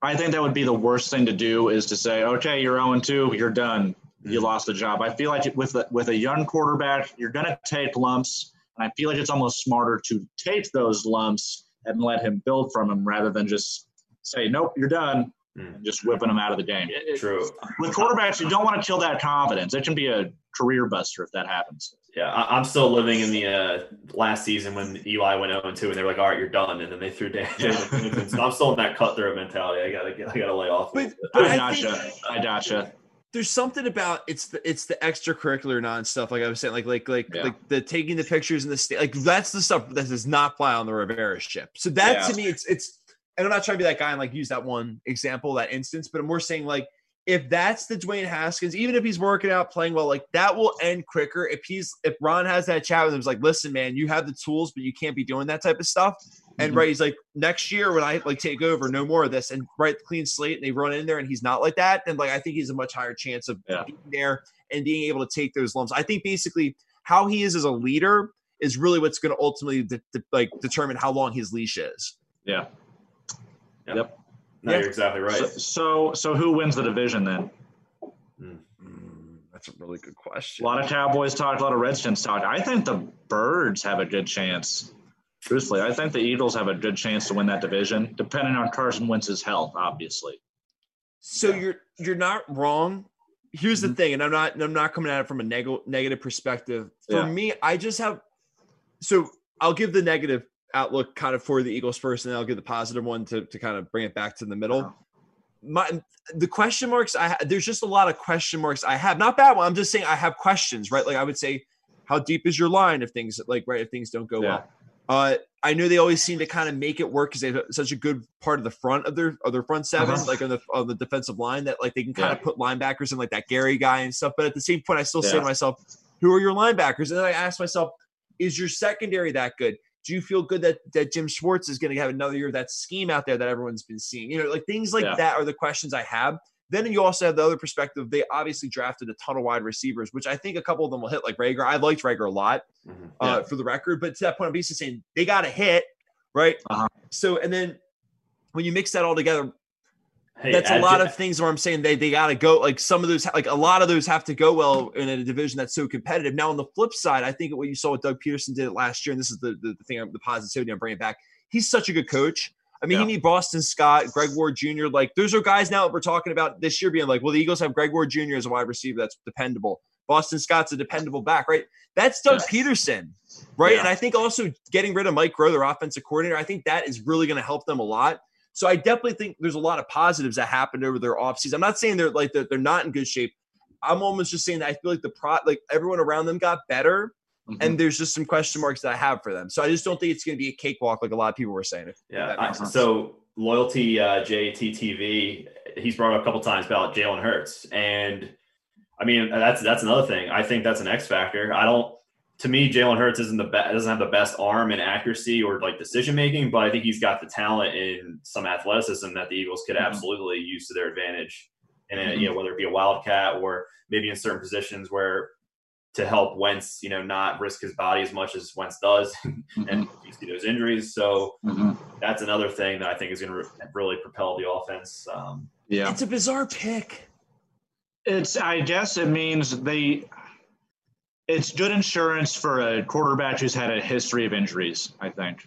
I think that would be the worst thing to do is to say, okay, you're 0 and 2, you're done. You Mhm. lost the job. I feel like with a, with a young quarterback, you're going to take lumps. And I feel like it's almost smarter to take those lumps and let him build from them rather than just say, nope, you're done, Mm. and just whipping them out of the game. It- it- True. with quarterbacks, you don't want to kill that confidence. It can be a career buster if that happens. Yeah, I, I'm still living in the uh, last season when Eli went 0 and 2, and they were like, "All right, you're done," and then they threw Dan. Yeah. so I'm still in that cutthroat mentality. I gotta, get, I gotta lay off. But, but I I gotcha. think I gotcha. there's something about it's the it's the extracurricular non stuff. Like I was saying, like like like Yeah. like the taking the pictures and the sta- like that's the stuff that does not fly on the Rivera ship. So that Yeah. to me, it's it's. And I'm not trying to be that guy and like use that one example, that instance, but I'm more saying like if that's the Dwayne Haskins, even if he's working out, playing well, like that will end quicker. If he's if Ron has that chat with him, like, listen, man, you have the tools, but you can't be doing that type of stuff. And Mhm. right, he's like, next year when I like take over, no more of this, and right, clean slate, and they run in there, and he's not like that. Then like I think he's a much higher chance of Yeah. being there and being able to take those lumps. I think basically how he is as a leader is really what's going to ultimately de- de- like determine how long his leash is. Yeah. No, Yeah. you're exactly right. So, so, so who wins the division then? Mm, that's a really good question. A lot of Cowboys talk, a lot of Redskins talk. I think the Birds have a good chance. Truthfully, I think the Eagles have a good chance to win that division, depending on Carson Wentz's health, obviously. So you're you're not wrong. Here's Mm-hmm. the thing, and I'm not I'm not coming at it from a neg- negative perspective. For Yeah. me, I just have so I'll give the negative outlook kind of for the Eagles first, and then I'll give the positive one to to kind of bring it back to the middle. Wow. My the question marks I there's just a lot of question marks I have. Not bad one. I'm just saying I have questions, right? Like I would say, how deep is your line if things like right if things don't go Yeah. well. Uh, I know they always seem to kind of make it work because they have such a good part of the front of their of their front 7 Uh-huh. like on the on the defensive line that like they can kind Yeah. of put linebackers in like that Gary guy and stuff. But at the same point, I still say to myself, who are your linebackers? And then I ask myself, is your secondary that good? Do you feel good that that Jim Schwartz is going to have another year of that scheme out there that everyone's been seeing? You know, like things like Yeah. that are the questions I have. Then you also have the other perspective. They obviously drafted a ton of wide receivers, which I think a couple of them will hit. Like Reagor, I liked Reagor a lot Mhm. uh, for the record. But to that point, I'm basically saying they got a hit, right? Uh-huh. So, and then when you mix that all together, Hey, that's a lot of things where I'm saying they they got to go. Like some of those, like a lot of those have to go well in a division that's so competitive. Now, on the flip side, I think what you saw with Doug Pederson did it last year, and this is the the, the thing, the positivity I'm bringing back. He's such a good coach. I mean, Yeah. he need Boston Scott, Greg Ward Jr. Like those are guys now that we're talking about this year being like, well, the Eagles have Greg Ward Jr. as a wide receiver that's dependable. Boston Scott's a dependable back, right? That's Doug Yeah. Pederson, right? Yeah. And I think also getting rid of Mike Groh, their offensive coordinator, I think that is really going to help them a lot. So I definitely think there's a lot of positives that happened over their offseason. I'm not saying they're like that they're not in good shape. I'm almost just saying that I feel like the pro like everyone around them got better, Mhm. and there's just some question marks that I have for them. So I just don't think it's going to be a cakewalk like a lot of people were saying. Yeah. I, so loyalty uh, JTTV, he's brought up a couple times about Jalen Hurts, and I mean that's that's another thing. I think that's an X factor. I don't. To me, Jalen Hurts isn't the best. Doesn't have the best arm and accuracy or like decision making, but I think he's got the talent and some athleticism that the Eagles could Mhm. absolutely use to their advantage. And Mhm. you know whether it be a wildcat or maybe in certain positions where to help Wentz, you know, not risk his body as much as Wentz does, and you see those injuries. So Mhm. that's another thing that I think is going to re- really propel the offense. Um, Yeah. It's a bizarre pick. It's. I guess it means they. It's good insurance for a quarterback who's had a history of injuries. I think,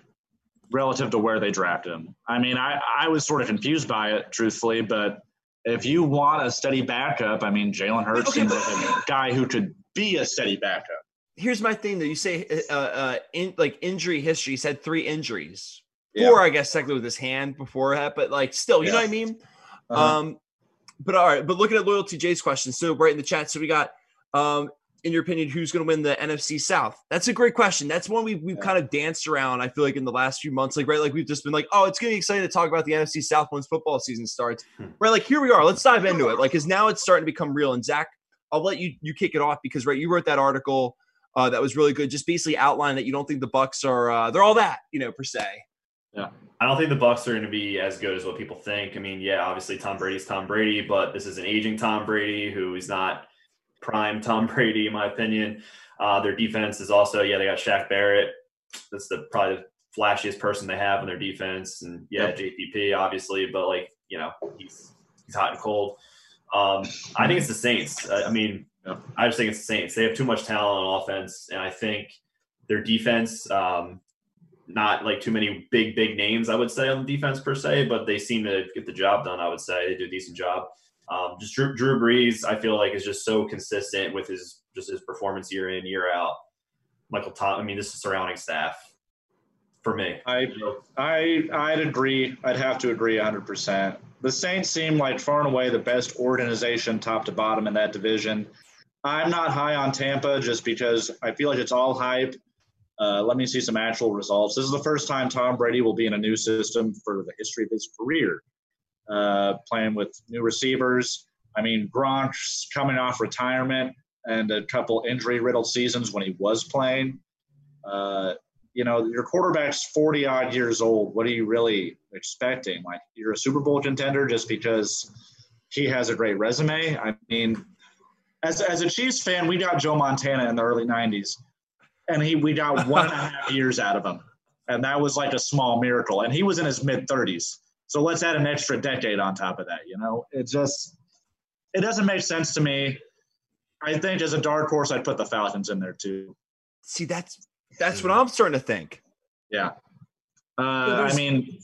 relative to where they drafted him. I mean, I I was sort of confused by it, truthfully, but if you want a steady backup, I mean, Jalen Hurts Okay, seems but- like a guy who could be a steady backup. Here's my thing though. You say uh, uh in like injury history. He's had three injuries. Yeah. Four, I guess, technically with his hand before that, but like still, you know what I mean? Uh-huh. Um, but all right, but looking at loyalty Jay's question, so right in the chat, so we got um in your opinion, who's going to win the NFC South? That's a great question. That's one we've, we've Yeah. kind of danced around. I feel like in the last few months, like right, like we've just been like, oh, it's going to be exciting to talk about the NFC South once football season starts. Hmm. Right, like here we are. Let's dive into it. Like, because now it's starting to become real. And Zach, I'll let you you kick it off because right, you wrote that article uh, that was really good. Just basically outline that you don't think the Bucs are uh, they're all that you know per se. Yeah. I don't think the Bucs are going to be as good as what people think. I mean, yeah, obviously Tom Brady's Tom Brady, but this is an aging Tom Brady who is not prime Tom Brady, in my opinion. Uh, their defense is also, yeah, they got Shaq Barrett. That's the probably the flashiest person they have on their defense, and yeah, Yep. JPP obviously, but like you know, he's he's hot and cold. Um, I think it's the Saints. I, I mean, Yep. I just think it's the Saints. They have too much talent on offense, and I think their defense. Um, not like too many big big names I would say on the defense per se, but they seem to get the job done. I would say they do a decent job. Um, just Drew, Drew Brees, I feel like is just so consistent with his just his performance year in year out. Michael Tom, I mean, this is surrounding staff for me. I I I'd agree. I'd have to agree 100%. The Saints seem like far and away the best organization top to bottom in that division. I'm not high on Tampa just because I feel like it's all hype. Uh, let me see some actual results. This is the first time Tom Brady will be in a new system for the history of his career, uh, playing with new receivers. I mean, Gronk's coming off retirement and a couple injury riddled seasons when he was playing. Uh, you know, your quarterback's 40 odd years old. What are you really expecting? Like, you're a Super Bowl contender just because he has a great resume? I mean, as, as a Chiefs fan, we got Joe Montana in the early 90s, and he we got one and a half years out of him. And that was like a small miracle. And he was in his mid 30s. So let's add an extra decade on top of that, you know? It just, it doesn't make sense to me. I think as a dark horse, I'd put the Falcons in there too. See, that's that's what I'm starting to think. Yeah. Uh, I mean,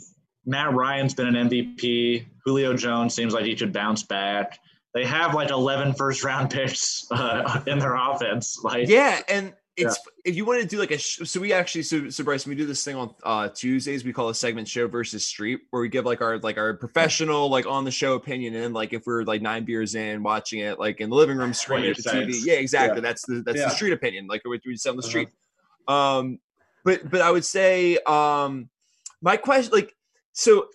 Matt Ryan's been an MVP. Julio Jones seems like he could bounce back. They have like 11 first round picks uh, in their offense. Like, Yeah, and it's if you want to do like a sh- so we actually so so Bryce we do this thing on uh Tuesdays we call a segment show versus street where we give like our like our professional like on the show opinion and then like if we're like nine beers in watching it like in the living room screaming at the TV yeah exactly. That's the that's Yeah. the street opinion like what we say on the Uh-huh. street. Um but but I would say um my question like so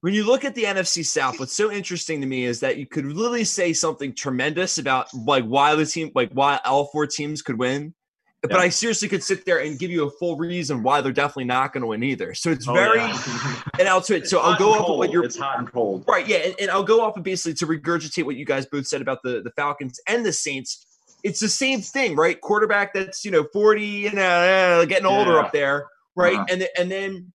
when you look at the NFC South, what's so interesting to me is that you could literally say something tremendous about like why the team, like why all four teams could win. But I seriously could sit there and give you a full reason why they're definitely not going to win either. So it's Oh, very, yeah. and I'll it. So I'll go off of what you're It's hot and cold. right. Yeah. And, and I'll go off of basically to regurgitate what you guys both said about the, the Falcons and the Saints. It's the same thing, right? Quarterback that's, you know, 40, you know, uh, getting older Yeah. up there, right? Uh-huh. And, th- and then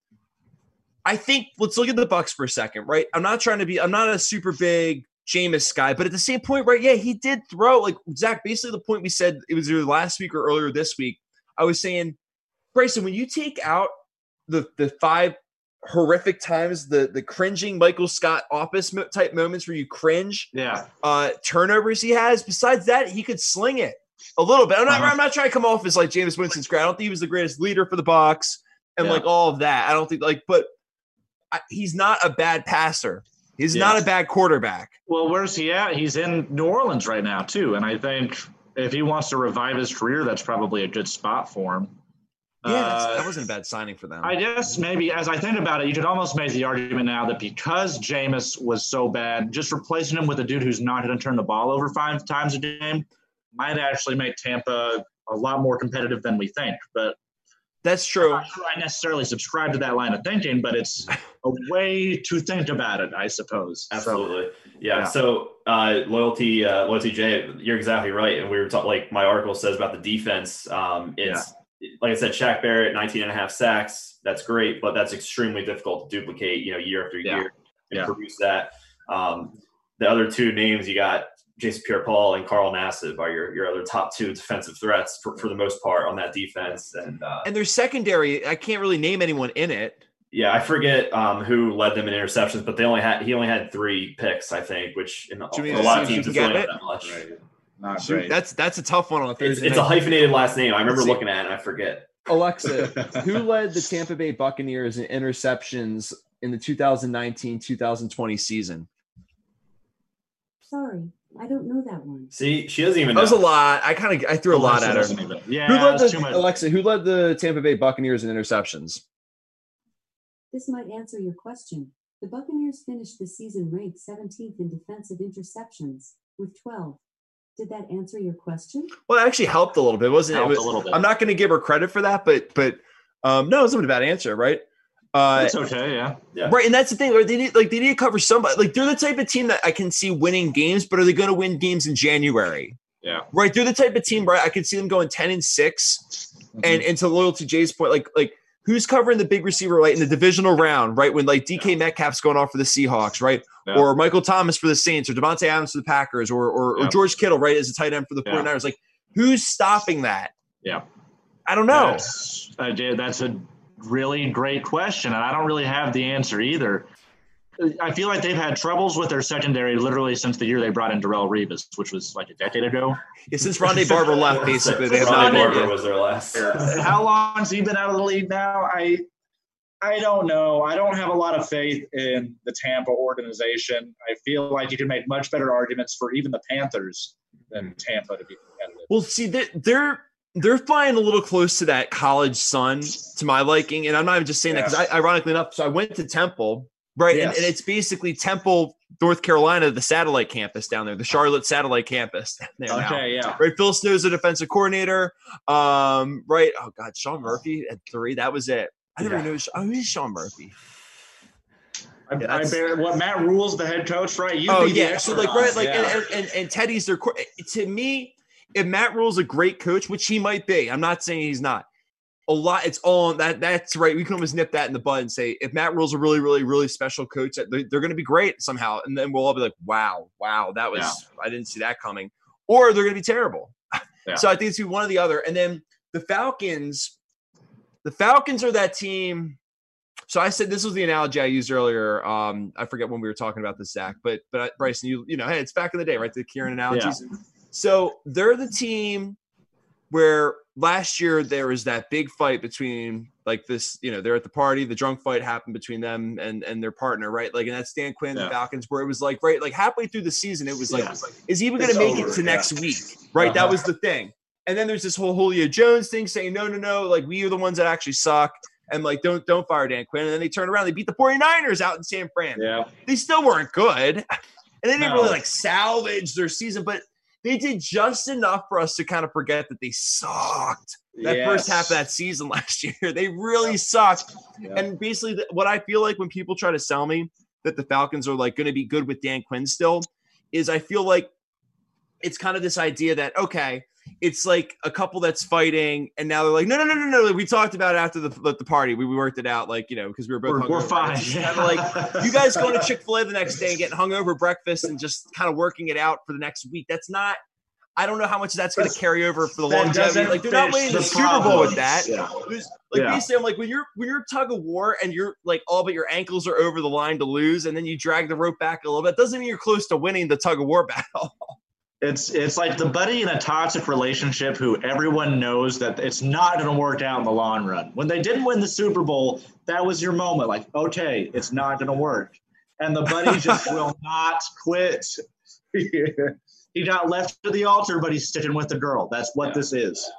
I think let's look at the Bucs for a second, right? I'm not trying to be, I'm not a super big Jameis guy, but at the same point, right? Yeah, he did throw like Zach. Basically, the point we said it was either last week or earlier this week. I was saying, Bryson, when you take out the the five horrific times, the the cringing Michael Scott office mo- type moments where you cringe, Yeah. uh turnovers he has. Besides that, he could sling it a little bit. I'm not. Uh-huh. I'm not trying to come off as like Jameis Winston's great. I don't think he was the greatest leader for the Bucks and Yeah. like all of that. I don't think like, but he's not a bad passer. He's not a bad quarterback. Well, where's he at? He's in New Orleans right now, too. And I think if he wants to revive his career, that's probably a good spot for him. Yeah, Uh, that wasn't a bad signing for them. I guess maybe as I think about it, you could almost make the argument now that because Jameis was so bad, just replacing him with a dude who's not going to turn the ball over five times a game might actually make Tampa a lot more competitive than we think. But that's true. I'm true. not sure I necessarily subscribe to that line of thinking, but it's a way to think about it, I suppose. So, Absolutely. yeah. yeah. So uh, loyalty, uh, loyalty, Jay, you're exactly right. And we were talking, like my article says about the defense. Um, it's like I said, Shaq Barrett, 19 and a half sacks. That's great, but that's extremely difficult to duplicate, you know, year after Yeah. year and Yeah. produce that. Um, the other two names you got Jason Pierre-Paul and Carl Nassib are your your other top two defensive threats for, for the most part on that defense. And uh, And their secondary, I can't really name anyone in it. yeah, I forget um, who led them in interceptions, but they only had he only had three picks, I think, which in, Do you for a lot of to see if teams you it's really get not that much. Right. Not Shoot, great. that's that's a tough one on a It's, Thursday. it's a night. hyphenated last name. I remember Let's see. looking at it and I forget. Alexa, who led the Tampa Bay Buccaneers in interceptions in the 2019-2020 season? Sorry, I don't know that one. See, she doesn't even That know. was a lot. I kind of I threw a lot at her. even- Yeah, Who led the. Alexa? Who led the Tampa Bay Buccaneers in interceptions? This might answer your question. The Buccaneers finished the season ranked 17th in defensive interceptions with 12. Did that answer your question? Well, it actually helped a little bit, wasn't it? Helped it? a little bit. I'm not going to give her credit for that, but but um, no, it wasn't a bad answer, right? Uh, That's okay. Yeah. Yeah. Right, and that's the thing. Right? They need like they need to cover somebody. Like they're the type of team that I can see winning games, but are they going to win games in January? Yeah. Right, they're the type of team. Right, I could see them going ten and 6 and and to loyal to Jay's point, like like who's covering the big receiver right in the divisional round, right? When like DK Metcalf's going off for the Seahawks, right? Yeah. Or Michael Thomas for the Saints, or Davante Adams for the Packers, or or, or George Kittle, right, as a tight end for the Yeah. 49ers. Like who's stopping that? Yeah. I don't know. That's, I did. That's a really great question, and I don't really have the answer either. I feel like they've had troubles with their secondary literally since the year they brought in Darrelle Revis, which was like a decade ago. Yeah, since Rondé Barber left, basically, they have Ronnie not Barber been. was their last. How long long's he been out of the league now? I I don't know. I don't have a lot of faith in the Tampa organization. I feel like you can make much better arguments for even the Panthers than Tampa to be competitive. Well, see, they- they're they're flying a little close to that college sun to my liking, and I'm not even just saying that because, ironically enough, so I went to Temple, right, and, Yes. and it's basically Temple, North Carolina, the satellite campus down there, the Charlotte satellite campus. there now. Okay, yeah. Right, Phil Snow's the defensive coordinator. Um, right. Oh God, Sean Murphy at three. That was it. I never Yeah. knew. Oh, who's Sean Murphy? I, Yeah, I bear, what Matt Rhule's the head coach, right? You oh yeah. So like right, like yeah. and, and, and Teddy's their to me, if Matt Rhule's a great coach, which he might be, I'm not saying he's not. A lot, it's all that. That's right. We can almost nip that in the bud and say if Matt Rhule's a really, really, really special coach, that they're, they're going to be great somehow, and then we'll all be like, "Wow, wow, that was Yeah. I didn't see that coming," or they're going to be terrible. Yeah. So I think it's be one or the other. And then the Falcons, the Falcons are that team. So I said this was the analogy I used earlier. Um, I forget when we were talking about this, Zach, but but Bryson, you you know, hey, it's back in the day, right? The Kieran analogies. So they're the team where last year there was that big fight between like this, you know, they're at the party, the drunk fight happened between them and and their partner, right? Like, and that's Dan Quinn, the Falcons, where it was like, right, like halfway through the season, it was like, Yeah. is he even going to make over, it to yeah. next week, right? That Uh-huh. was the thing. And then there's this whole Julio Jones thing saying, no, no, no, like we are the ones that actually suck. And like, don't don't fire Dan Quinn. And then they turn around, they beat the 49ers out in San Fran yeah. they still weren't good. And they didn't No. really like salvage their season, but they did just enough for us to kind of forget that they sucked that first half of that season last year. They really sucked. Yeah. And basically, what I feel like when people try to sell me that the Falcons are like going to be good with Dan Quinn still is I feel like it's kind of this idea that, okay, it's like a couple that's fighting, and now they're like, no, no, no, no, no. We talked about it after the, the, the party. We, we worked it out, like, you know, because we were both We're, we're fine. Kinda like, you guys going to Chick Fil A the next day and getting hungover breakfast and just kind of working it out for the next week. That's not. I don't know how much that's going to carry over for the that longevity. Like they're not winning the, the Super Bowl with that. Yeah. Like Yeah. basically, I'm like when you're when you're tug of war and you're like all but your ankles are over the line to lose, and then you drag the rope back a little bit. Doesn't mean you're close to winning the tug of war battle. It's it's like the buddy in a toxic relationship who everyone knows that it's not going to work out in the long run. When they didn't win the Super Bowl, that was your moment. Like, okay, it's not going to work, and the buddy just will not quit. he got left to the altar, but he's sticking with the girl. That's what Yeah. this is.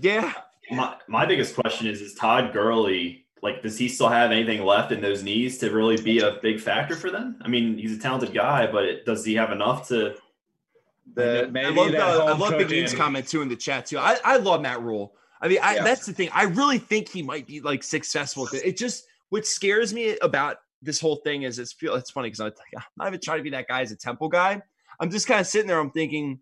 yeah, My my biggest question is: Is Todd Gurley like? Does he still have anything left in those knees to really be a big factor for them? I mean, he's a talented guy, but it, does he have enough to? The, I love, uh, I love Big Bean's comment too in the chat too. I, I love Matt Rhule. I mean, I, Yeah. that's the thing. I really think he might be like successful. it. It just what scares me about this whole thing is it's feel it's funny because I'm, like, I'm not even trying to be that guy as a Temple guy. I'm just kind of sitting there. I'm thinking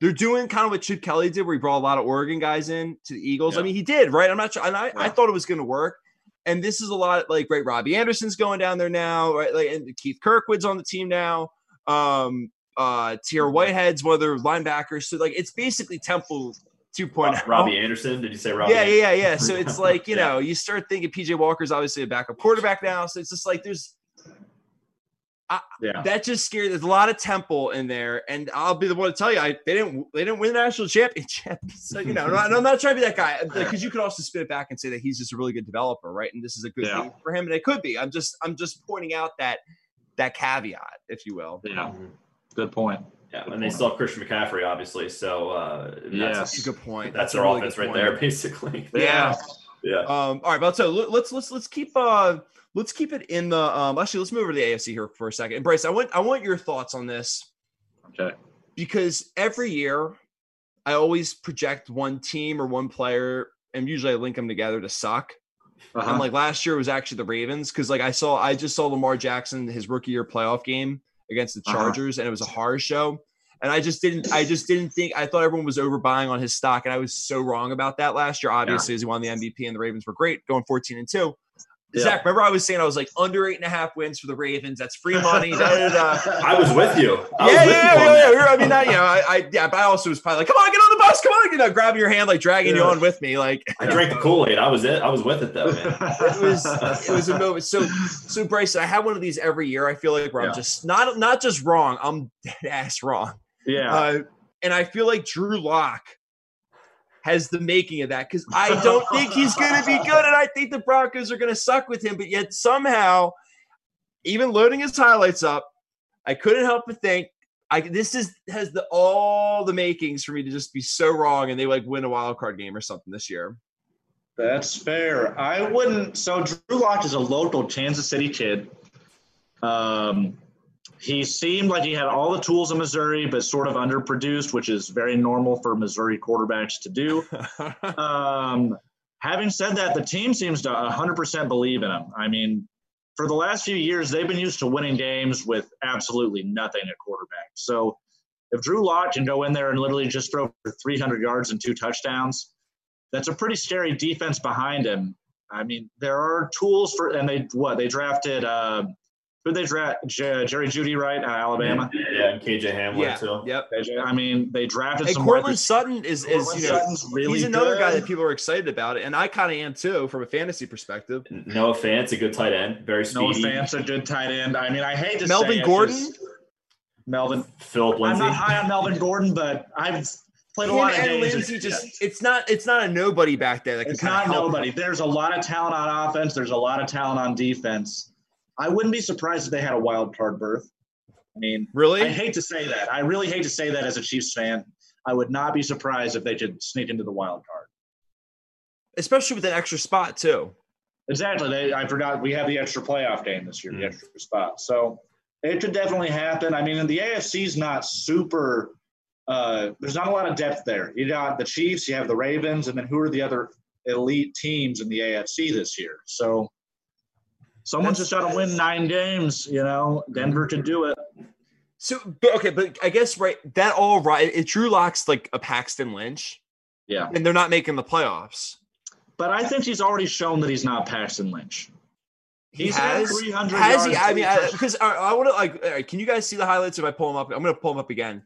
they're doing kind of what Chip Kelly did, where he brought a lot of Oregon guys in to the Eagles. I mean, he did right. I'm not sure, and I, I thought it was going to work. And this is a lot like right. Robbie Anderson's going down there now, right? Like and Keith Kirkwood's on the team now. Um, Uh, Tahir Whitehead's one of their linebackers. So like it's basically Temple 2.0. Robbie Anderson. Did you say Robbie? Yeah, yeah, yeah, yeah. So it's like you know, you start thinking PJ Walker's obviously a backup quarterback now. So it's just like there's Yeah. that just scared. There's a lot of Temple in there, and I'll be the one to tell you, I they didn't they didn't win the national championship. So you know, I'm not, I'm not trying to be that guy because you could also spit it back and say that he's just a really good developer, right? And this is a good Yeah. thing for him, and it could be. I'm just I'm just pointing out that that caveat, if you will. Yeah. Good point. Yeah, and they still have Christian McCaffrey, obviously. So uh, Yes. that's, That's a good point. that's a their really offense right point. there, basically. Yeah. Yeah. Um, all right, but so let- let's let's let's keep uh let's keep it in the um actually let's move over to the AFC here for a second. And Bryce, I want I want your thoughts on this Okay. because every year I always project one team or one player and usually I link them together to suck. Uh-huh. And like last year was actually the Ravens because like I saw I just saw Lamar Jackson his rookie year playoff game against the Uh-huh. Chargers and it was a horror show. And I just didn't I just didn't think I thought everyone was overbuying on his stock and I was so wrong about that last year. Obviously, as he won the MVP and the Ravens were great, going 14 and 2. Yeah. Zach, remember I was saying I was like under eight and a half wins for the Ravens. That's free money. da, da, da. I was with you. I was Yeah, with yeah, you yeah, that. yeah. I mean, that, you know, I, I, yeah, but I also was probably like, come on, get on the bus, come on, you know, grabbing your hand, like dragging you on with me, like I drank the Kool Aid. I was it. I was with it though, man. it was it was a moment. So so Bryson, I have one of these every year. I feel like where Yeah. I'm just not not just wrong, I'm dead ass wrong. yeah. Uh, and I feel like Drew Lock has the making of that because I don't think he's going to be good, and I think the Broncos are going to suck with him. But yet somehow, even loading his highlights up, I couldn't help but think. I, this is has the all the makings for me to just be so wrong, and they like win a wild card game or something this year. That's fair. I wouldn't. So Drew Lock is a local Kansas City kid. Um, he seemed like he had all the tools in Missouri, but sort of underproduced, which is very normal for Missouri quarterbacks to do. Um, having said that, the team seems to 100% believe in him. I mean, for the last few years, they've been used to winning games with absolutely nothing at quarterback. So if Drew Lock can go in there and literally just throw for 300 yards and two touchdowns, that's a pretty scary defense behind him. I mean, there are tools for, and they what they drafted. Uh, who they draft? J- Jerry Jeudy, right? Uh, Alabama. Yeah, and KJ Hamler yeah, too. yep. They- I mean, they drafted Hey, some. Courtland wide Sutton is is Courtland you know Sutton's really he's another guy that people are excited about, and I kind of am too from a fantasy perspective. Noah Fant's a good tight end, very No speedy. offense, a good tight end. I mean, I hate to Melvin say it, Melvin Gordon? just- Melvin. Philip I'm not high on Melvin Gordon, but I've played a Him lot of and games. Lindsay It's, just it's not it's not a nobody back there that it's kind not of help. nobody. There's a lot of talent on offense. There's a lot of talent on defense. I wouldn't be surprised if they had a wild card berth. I mean, Really? I hate to say that. I really hate to say that as a Chiefs fan. I would not be surprised if they could sneak into the wild card. Especially with an extra spot too. Exactly. They, I forgot we have the extra playoff game this year, Mhm. the extra spot. So it could definitely happen. I mean, the AFC is not super. Uh, there's not a lot of depth there. You got the Chiefs, you have the Ravens, and then who are the other elite teams in the AFC this year? So someone's just got to win nine games. You know, Denver could do it. So but, okay, but I guess right that all right. It Drew Locks like a Paxton Lynch, Yeah, and they're not making the playoffs. but I think he's already shown that he's not Paxton Lynch. He He's has 300 has he? I mean, three I, touchdowns. because I, I want to like. all right, can you guys see the highlights if I pull them up? I'm going to pull them up again.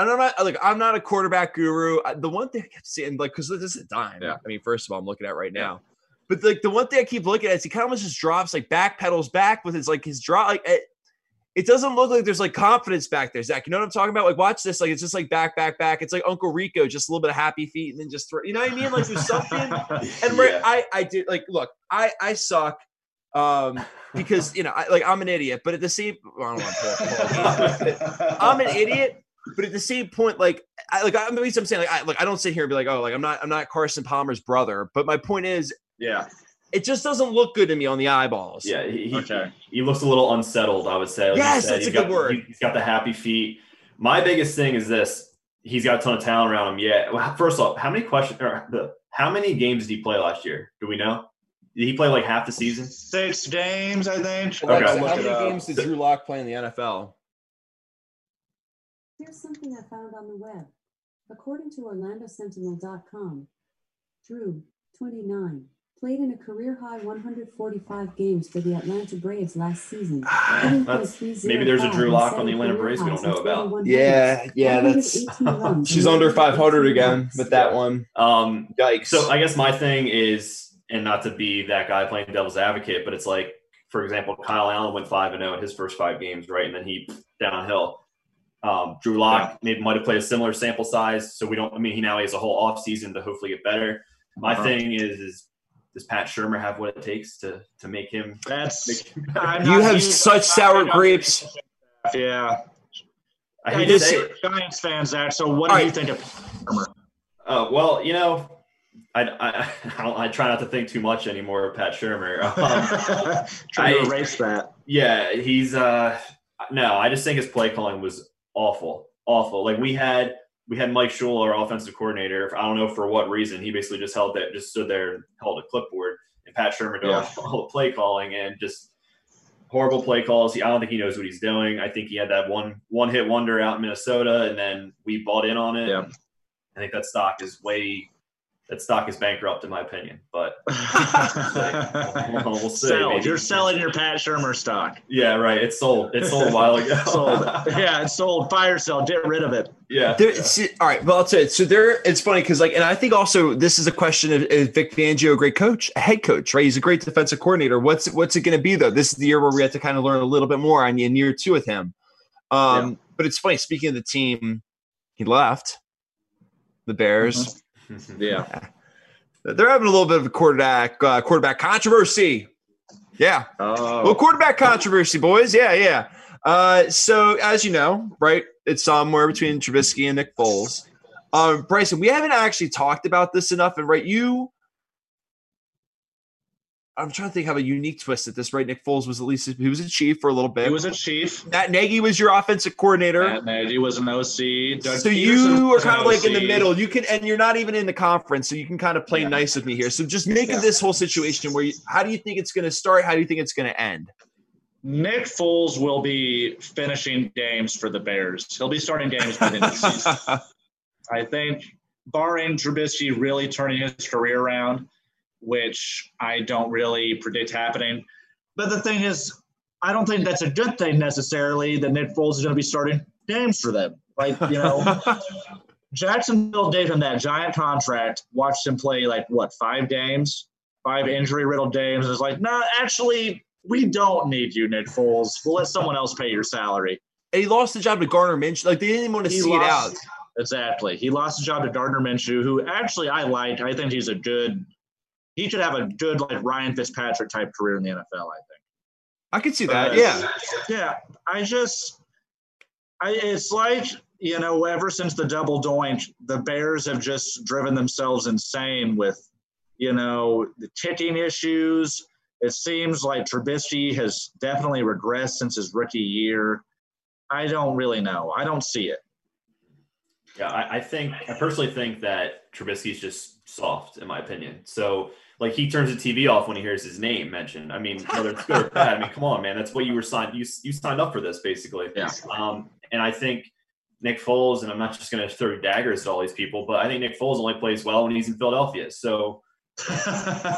And I'm not like I'm not a quarterback guru. The one thing I kept seeing, like, because this is a dime. Yeah. I mean, first of all, I'm looking at right now. But like the one thing I keep looking at is he kind of almost just drops like back pedals back with his like his drop like it, it doesn't look like there's like confidence back there, Zach. You know what I'm talking about? Like watch this, like it's just like back, back, back. It's like Uncle Rico, just a little bit of happy feet and then just throw. You know what I mean? Like there's something. And right, Yeah. I I did like look, I I suck. Um, because you know, I, like I'm an idiot, but at the same, well, I don't want to pull, pull I'm an idiot, but at the same point, like, I like I'm, at least I'm saying, like, I like I don't sit here and be like, oh, like I'm not I'm not Carson Palmer's brother, but my point is, Yeah. it just doesn't look good to me on the eyeballs. Yeah, he, he, Okay. he looks a little unsettled. I would say. Like Yes, said, that's he's a good got- word. he- He's got the happy feet. My biggest thing is this: he's got a ton of talent around him. Yeah. Well, first off, how many questions? Or the, how many games did he play last year? Do we know? Did he play like half the season? Six games, I think. Alexa, Okay. how many games did Drew Lock play in the NFL? Here's something I found on the web. According to OrlandoSentinel.com, Drew, 29, Played in a career high 145 games for the Atlanta Braves last season. Maybe there's a Drew Lock on the Atlanta Braves we don't know about. Yeah, yeah, that's she's under 500 again with that one. Um, Yikes. So I guess my thing is, and not to be that guy playing devil's advocate, but it's like, for example, Kyle Allen went five and zero in his first five games, right, and then he downhill. Um, Drew Lock maybe might have played a similar sample size, so we don't. I mean, he now has a whole off season to hopefully get better. My Uh-huh. thing is, is does Pat Shurmur have what it takes to to make him? That's Make him you have huge- such sour grapes. Yeah, I I hate to say. Giants fans, Zach. So what All do you right. think of Uh, well, you know, I, I I don't- I try not to think too much anymore of Pat Shurmur. Um, Trying to I- erase that. Yeah, he's uh no, I just think his play calling was awful. Awful. Like we had we had Mike Shul, our offensive coordinator. I don't know for what reason. He basically just held that just stood there and held a clipboard and Pat Shurmur doing Yeah. all the play calling and just horrible play calls. He, I don't think he knows what he's doing. I think he had that one one hit wonder out in Minnesota and then we bought in on it. Yeah. I think that stock is way that stock is bankrupt in my opinion. But we'll see, Sell. You're selling your Pat Shurmur stock. yeah, right. It's sold. It's sold a while ago. Sold. Yeah, it's sold. Fire sale. Get rid of it. Yeah. There, see, all right, well, I'll tell you. So there, it's funny because, like, and I think also this is a question of is Vic Fangio a great coach, a head coach, right? He's a great defensive coordinator. What's what's it going to be though? This is the year where we have to kind of learn a little bit more on in year two with him. Um, But it's funny. Speaking of the team, he left the Bears. Yeah. They're having a little bit of a quarterback uh, quarterback controversy. Yeah, Oh. well, quarterback controversy, boys. Yeah, yeah. Uh, so as you know, right, it's somewhere between Trubisky and Nick Foles. Um, Bryson, we haven't actually talked about this enough, and right, you. I'm trying to think how a unique twist at this. Right, Nick Foles was at least he was a chief for a little bit. He was a chief. Matt Nagy was your offensive coordinator. Matt Nagy was an OC. Doug so Pederson you are kind of like in the middle. You can, and you're not even in the conference, so you can kind of play Yeah. nice with me here. So just make Yeah. of this whole situation where you, how do you think it's going to start? How do you think it's going to end? Nick Foles will be finishing games for the Bears. He'll be starting games by the end of the season. I think, barring Trubisky really turning his career around, which I don't really predict happening. But the thing is, I don't think that's a good thing necessarily that Nick Foles is going to be starting games for them. Like, you know, Jacksonville gave him that giant contract, watched him play like, what, five games, five injury riddled games. And it's like, no, actually, we don't need you, Nick Foles. We'll let someone else pay your salary. And he lost the job to Gardner Minshew. Like they didn't even want to He see it out. Exactly. He lost the job to Gardner Minshew, who actually I like. I think he's a good. He could have a good like Ryan Fitzpatrick type career in the NFL. I think. I could see that. But, yeah. Yeah. I just. I it's like you know ever since the double doink, the Bears have just driven themselves insane with, you know, the kicking issues. It seems like Trubisky has definitely regressed since his rookie year. I don't really know. I don't see it. Yeah, I, I think I personally think that Trubisky's just soft, in my opinion. So like he turns the TV off when he hears his name mentioned. I mean, whether it's good or bad, I mean, come on, man, that's what you were signed. You you signed up for this, basically. Yeah. Um, and I think Nick Foles, and I'm not just going to throw daggers at all these people, but I think Nick Foles only plays well when he's in Philadelphia. So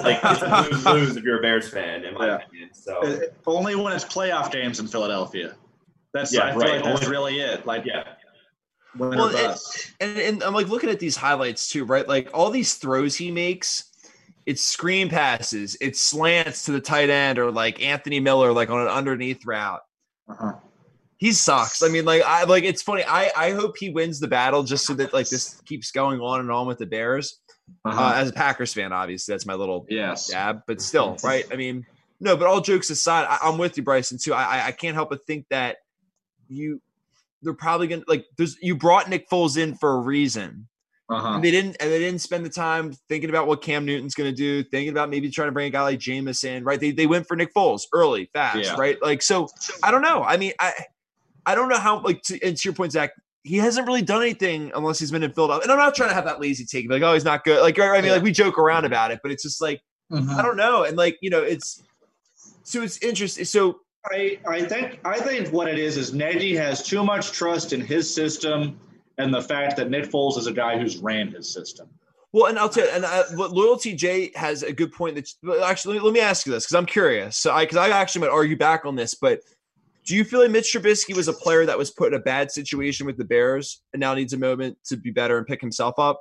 like it's a lose lose if you're a Bears fan, in my Yeah. opinion. So Uh, Only when it's playoff games in Philadelphia. That's Yeah, I feel right. like that's Only- really it. Like yeah, winner Well, it- bust. And, and I'm like looking at these highlights too, right? Like all these throws he makes, it's screen passes, it's slants to the tight end, or like Anthony Miller, like on an underneath route. Uh-huh. He sucks. I mean, like I like it's funny. I I hope he wins the battle just so that like this keeps going on and on with the Bears. Uh-huh. Uh, as a Packers fan, obviously, that's my little yes. jab, but still, right? I mean, no, but all jokes aside, I, I'm with you, Bryson, too. I, I I can't help but think that you they're probably gonna like there's you brought Nick Foles in for a reason. Uh-huh. And they didn't and they didn't spend the time thinking about what Cam Newton's gonna do, thinking about maybe trying to bring a guy like Jameis in, right? They they went for Nick Foles early, fast, Yeah. right? Like so I don't know. I mean, I I don't know how like to, and to your point, Zach, he hasn't really done anything unless he's been in Philadelphia. And I'm not trying to have that lazy take, like, oh, he's not good. Like, right, I mean, like we joke around about it, but it's just like Mhm. I don't know. And like, you know, it's so it's interesting. So I, I think I think what it is is Nagy has too much trust in his system and the fact that Nick Foles is a guy who's ran his system. Well, and I'll tell you, and uh, loyalty Jay has a good point. That actually, let me ask you this because I'm curious. So, I because I actually might argue back on this, but do you feel like Mitch Trubisky was a player that was put in a bad situation with the Bears and now needs a moment to be better and pick himself up?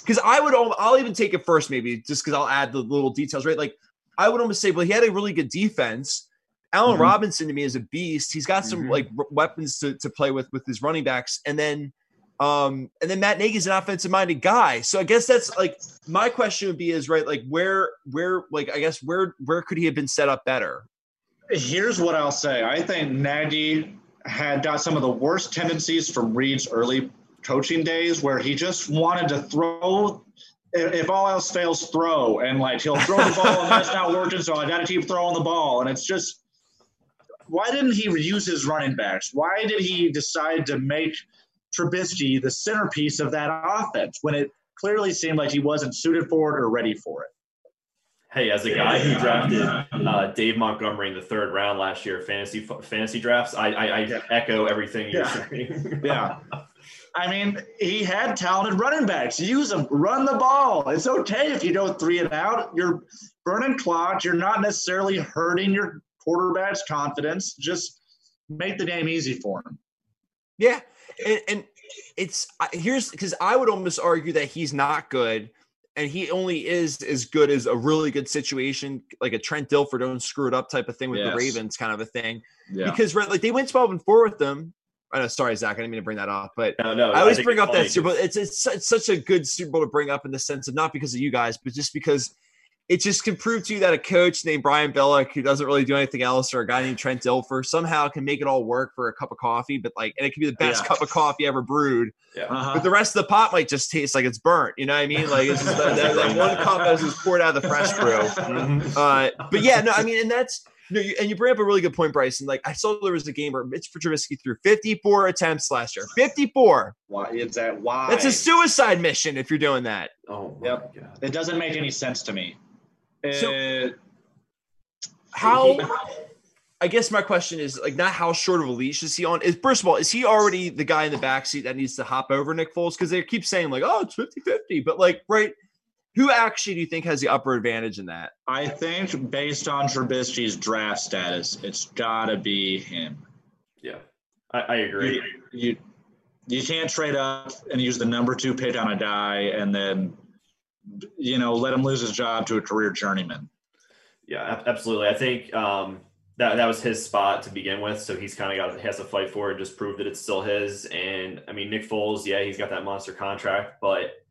Because I would, I'll even take it first, maybe just because I'll add the little details, right? Like I would almost say, well, he had a really good defense. Allen mm-hmm. Robinson to me is a beast. He's got some mm-hmm. like weapons to, to play with with his running backs, and then um and then Matt Nagy's an offensive minded guy. So I guess that's like my question would be is right like where where like I guess where where could he have been set up better? Here's what I'll say. I think Nagy had got some of the worst tendencies from Reid's early coaching days where he just wanted to throw if all else fails, throw. And like he'll throw the ball and that's not working, so I gotta keep throwing the ball. And it's just why didn't he use his running backs? Why did he decide to make Trubisky the centerpiece of that offense when it clearly seemed like he wasn't suited for it or ready for it? Hey, as a guy who drafted uh, Dave Montgomery in the third round last year, fantasy fantasy drafts, I, I, I yeah. echo everything you're yeah. saying. yeah. I mean, he had talented running backs. Use them, run the ball. It's okay if you go three and out. You're burning clock. You're not necessarily hurting your quarterback's confidence. Just make the game easy for him. Yeah, and, and it's here's because I would almost argue that he's not good and he only is as good as a really good situation, like a Trent Dilfer, don't screw it up type of thing with yes. the Ravens, kind of a thing. Yeah. Because right, like they went twelve and four with them. I know, sorry, Zach, I didn't mean to bring that up, but no, no, I always bring up that Super Bowl. It's, it's it's such a good Super Bowl to bring up in the sense of not because of you guys, but just because it just can prove to you that a coach named Brian Billick, who doesn't really do anything else, or a guy named Trent Dilfer, somehow can make it all work for a cup of coffee. But like, and it can be the best yeah. cup of coffee ever brewed. Yeah. Uh-huh. But the rest of the pot might just taste like it's burnt. You know what I mean? Like it's just that, that, that one cup that was poured out of the fresh brew. Mm-hmm. Uh, but yeah, no, I mean, and that's you know, you, and you bring up a really good point, Bryson. Like I saw there was a game where Mitch Trubisky threw 54 attempts last year. 54. Why is that? Why? That's a suicide mission if you're doing that. Oh, yep. God. It doesn't make any sense to me. So, uh, how? I guess my question is like not how short of a leash is he on? Is first of all, is he already the guy in the backseat that needs to hop over Nick Foles? Because they keep saying like, oh, it's 50-50. But like, right, who actually do you think has the upper advantage in that? I think based on Trubisky's draft status, it's gotta be him. Yeah. I, I agree. You, you you can't trade up and use the number two pick on a guy and then you know, let him lose his job to a career journeyman. Yeah, absolutely. I think um, that that was his spot to begin with, so he's kind of got has to fight for it and just prove that it's still his. And I mean, Nick Foles, yeah, he's got that monster contract, but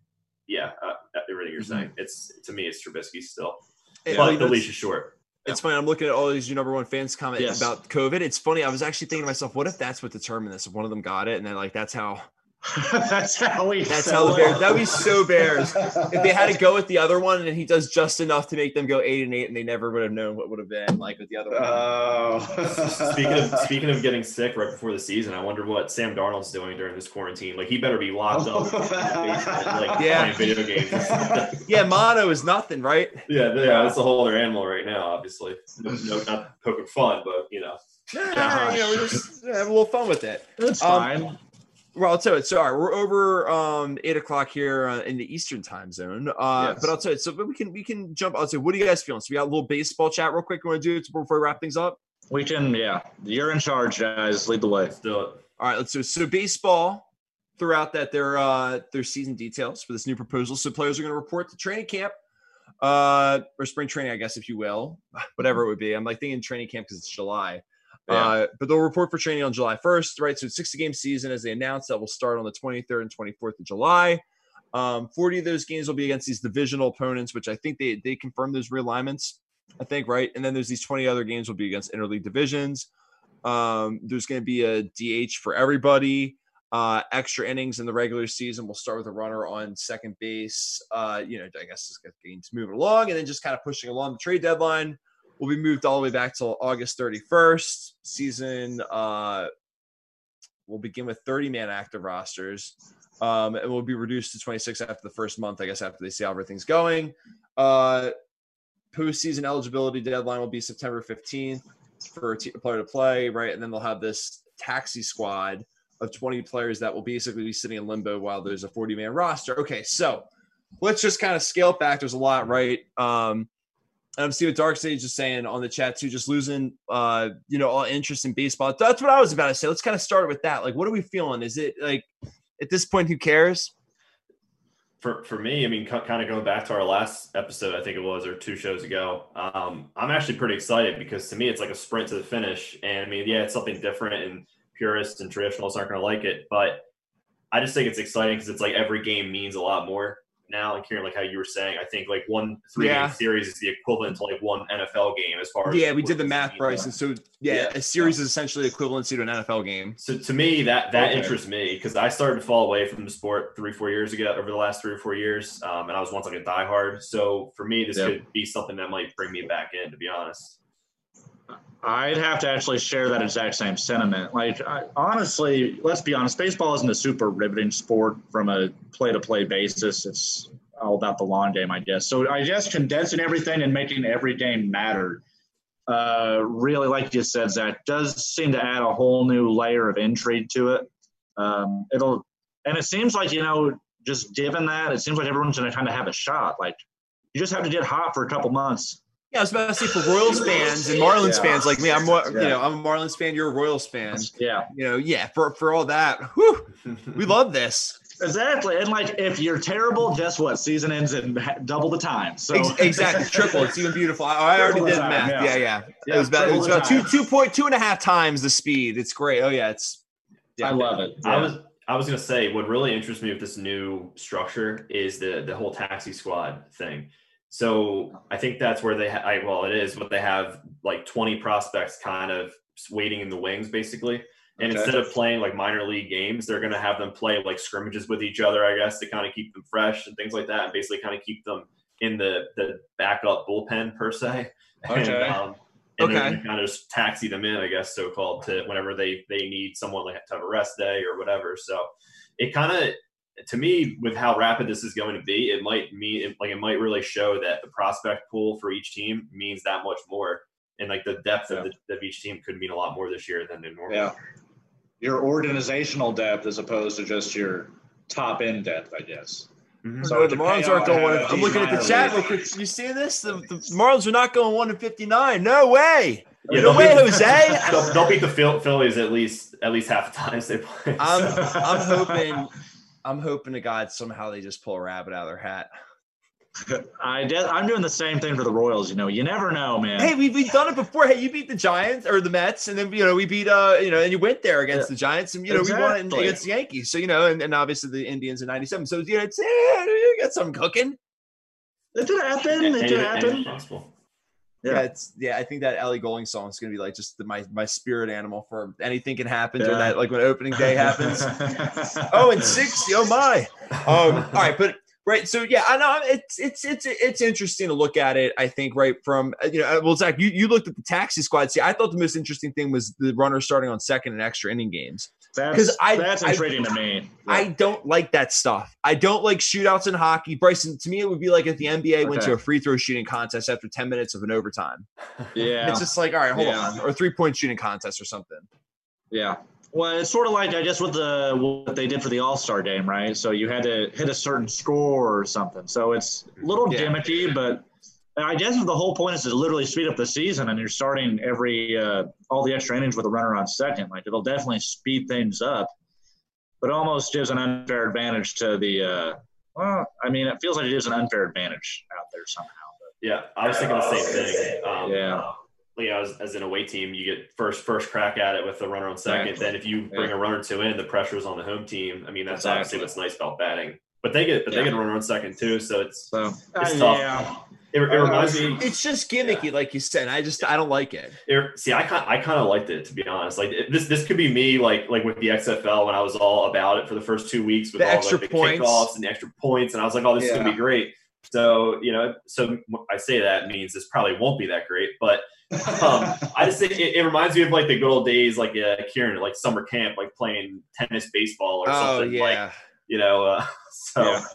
yeah, uh, everything you're mm-hmm. saying, it's to me, it's Trubisky still. Hey, but the leash is short. It's funny. I'm looking at all these you number one fans comment yes. about COVID. It's funny. I was actually thinking to myself, what if that's what determined this? If one of them got it, and then like that's how that's how we. That's how the Bears. That would be so Bears if they had to go with the other one, and he does just enough to make them go eight and eight, and they never would have known what would have been like with the other one. Oh. speaking of speaking of getting sick right before the season, I wonder what Sam Darnold's doing during this quarantine. Like he better be locked up, like yeah. playing video games. yeah, mono is nothing, right? Yeah, yeah, that's a whole other animal right now. Obviously, no, no not poking fun, but you know. Yeah, you know, we're just have a little fun with it. That's um, fine. Well, I'll tell you. Sorry, we're over um, eight o'clock here uh, in the Eastern time zone. Uh, yes. But I'll tell you. So, but we can we can jump. I'll say, what are you guys feeling? So we got a little baseball chat real quick. You want to do it before we wrap things up? We can. Yeah, you're in charge, guys. Lead the way. Let's do it. All right. Let's do it. So baseball. Throughout that, their uh, their season details for this new proposal. So players are going to report to training camp, uh, or spring training, I guess, if you will, whatever it would be. I'm like thinking training camp because it's July. Yeah. Uh, but they'll report for training on July 1st, right? So it's 60 game season as they announced that will start on the 23rd and 24th of July. Um, 40 of those games will be against these divisional opponents, which I think they they confirmed those realignments, I think, right? And then there's these 20 other games will be against interleague divisions. Um, there's going to be a DH for everybody. Uh, extra innings in the regular season. We'll start with a runner on second base. Uh, you know, I guess just get games moving along, and then just kind of pushing along the trade deadline will be moved all the way back till August 31st. Season uh, will begin with 30 man active rosters. Um, and will be reduced to 26 after the first month, I guess, after they see how everything's going. Uh, postseason eligibility deadline will be September 15th for a, player to play, right? And then they'll have this taxi squad of 20 players that will basically be sitting in limbo while there's a 40 man roster. Okay, so let's just kind of scale back. There's a lot, right? Um, I'm seeing what Dark Sage is saying on the chat too, just losing, uh, you know, all interest in baseball. That's what I was about to say. Let's kind of start with that. Like, what are we feeling? Is it like at this point, who cares? For, for me, I mean, kind of going back to our last episode, I think it was, or two shows ago, um, I'm actually pretty excited because to me, it's like a sprint to the finish. And I mean, yeah, it's something different, and purists and traditionalists aren't going to like it, but I just think it's exciting because it's like every game means a lot more now, like hearing like how you were saying, I think like one three yeah. game series is the equivalent to like one NFL game as far as yeah, we did the math, Bryce, and so yeah, yeah, a series yeah. is essentially equivalency to an NFL game. So to me, that that okay. interests me because I started to fall away from the sport three four years ago over the last three or four years, um, and I was once like a diehard. So for me, this yep. could be something that might bring me back in, to be honest. I'd have to actually share that exact same sentiment. Like, I, honestly, let's be honest, baseball isn't a super riveting sport from a play to play basis. It's all about the long game, I guess. So I guess condensing everything and making every game matter, uh, really, like you said, Zach, does seem to add a whole new layer of intrigue to it. Um, it'll, and it seems like, you know, just given that, it seems like everyone's going to kind of have a shot. Like, you just have to get hot for a couple months yeah, I was about to say for Royals fans and Marlins yeah. fans like me, I'm more, yeah. you know, I'm a Marlins fan. You're a Royals fan. Yeah, you know, yeah. For for all that, whew, we love this. Exactly, and like if you're terrible, guess what? Season ends in double the time. So exactly, triple. It's even beautiful. I, I already did the math. Yeah, yeah. yeah. yeah it was about, it was about two two point two and a half times the speed. It's great. Oh yeah, it's. I love it. I was I was gonna say what really interests me with this new structure is the the whole taxi squad thing so I think that's where they, ha- I, well, it is, but they have like 20 prospects kind of waiting in the wings, basically. And okay. instead of playing like minor league games, they're going to have them play like scrimmages with each other, I guess, to kind of keep them fresh and things like that, and basically kind of keep them in the the backup bullpen per se. Okay. And, um, and okay. kind of just taxi them in, I guess, so called, to whenever they they need someone like to have a rest day or whatever. So it kind of to me, with how rapid this is going to be, it might mean like it might really show that the prospect pool for each team means that much more, and like the depth yeah. of, the, of each team could mean a lot more this year than they normally. Yeah, your organizational depth as opposed to just your top end depth, I guess. Mm-hmm. So the Marlins aren't going one. I'm looking at the chat real quick. You see this? The, the Marlins are not going one to fifty nine. No way. Yeah, no way, Jose. they'll, they'll, beat the Phillies at least at least half the times they play. I'm I'm hoping I'm hoping to God somehow they just pull a rabbit out of their hat. I de- I'm doing the same thing for the Royals. You know, you never know, man. Hey, we've, we've done it before. Hey, you beat the Giants or the Mets, and then you know we beat uh you know and you went there against yeah. the Giants, and you know exactly. we won against the Yankees. So you know, and, and obviously the Indians in '97. So you know, it's yeah, you got something cooking. It did happen. It did happen. Yeah. yeah. it's yeah. I think that Ellie Goulding song is gonna be like just the, my my spirit animal for anything can happen yeah. that like when opening day happens. oh, and sixty. Oh my. Um. All right, but right. So yeah, I know it's it's it's it's interesting to look at it. I think right from uh, you know, uh, well, Zach, you you looked at the taxi squad. See, I thought the most interesting thing was the runner starting on second and extra inning games. Because I that's intriguing I, to me. Yeah. I don't like that stuff. I don't like shootouts in hockey. Bryson, to me, it would be like if the NBA okay. went to a free throw shooting contest after 10 minutes of an overtime. Yeah. It's just like, all right, hold yeah. on. Or three point shooting contest or something. Yeah. Well, it's sort of like I guess what the what they did for the All Star game, right? So you had to hit a certain score or something. So it's a little yeah. gimmicky, but I guess the whole point is to literally speed up the season, and you're starting every uh, all the extra innings with a runner on second. Like it'll definitely speed things up, but almost gives an unfair advantage to the. Uh, well, I mean, it feels like it is an unfair advantage out there somehow. But, yeah, I was thinking the same thing. Um, yeah. You know, as, as, an away team, you get first first crack at it with the runner on second. Exactly. Then if you bring yeah. a runner two in, the pressure is on the home team. I mean, that's exactly. obviously what's nice about batting. But they get but yeah. they get a runner on second too, so it's so, it's uh, tough. Yeah. It, it reminds me. It's just gimmicky, yeah. like you said. I just I don't like it. it see, I kind I kind of liked it to be honest. Like this this could be me, like like with the XFL when I was all about it for the first two weeks with the all extra like, the points. kickoffs and the extra points, and I was like, oh, this yeah. is gonna be great. So you know, so I say that means this probably won't be that great, but um, I just think it, it, reminds me of like the good old days, like uh, Kieran, like summer camp, like playing tennis, baseball, or oh, something. Yeah. Like you know, uh, so. Yeah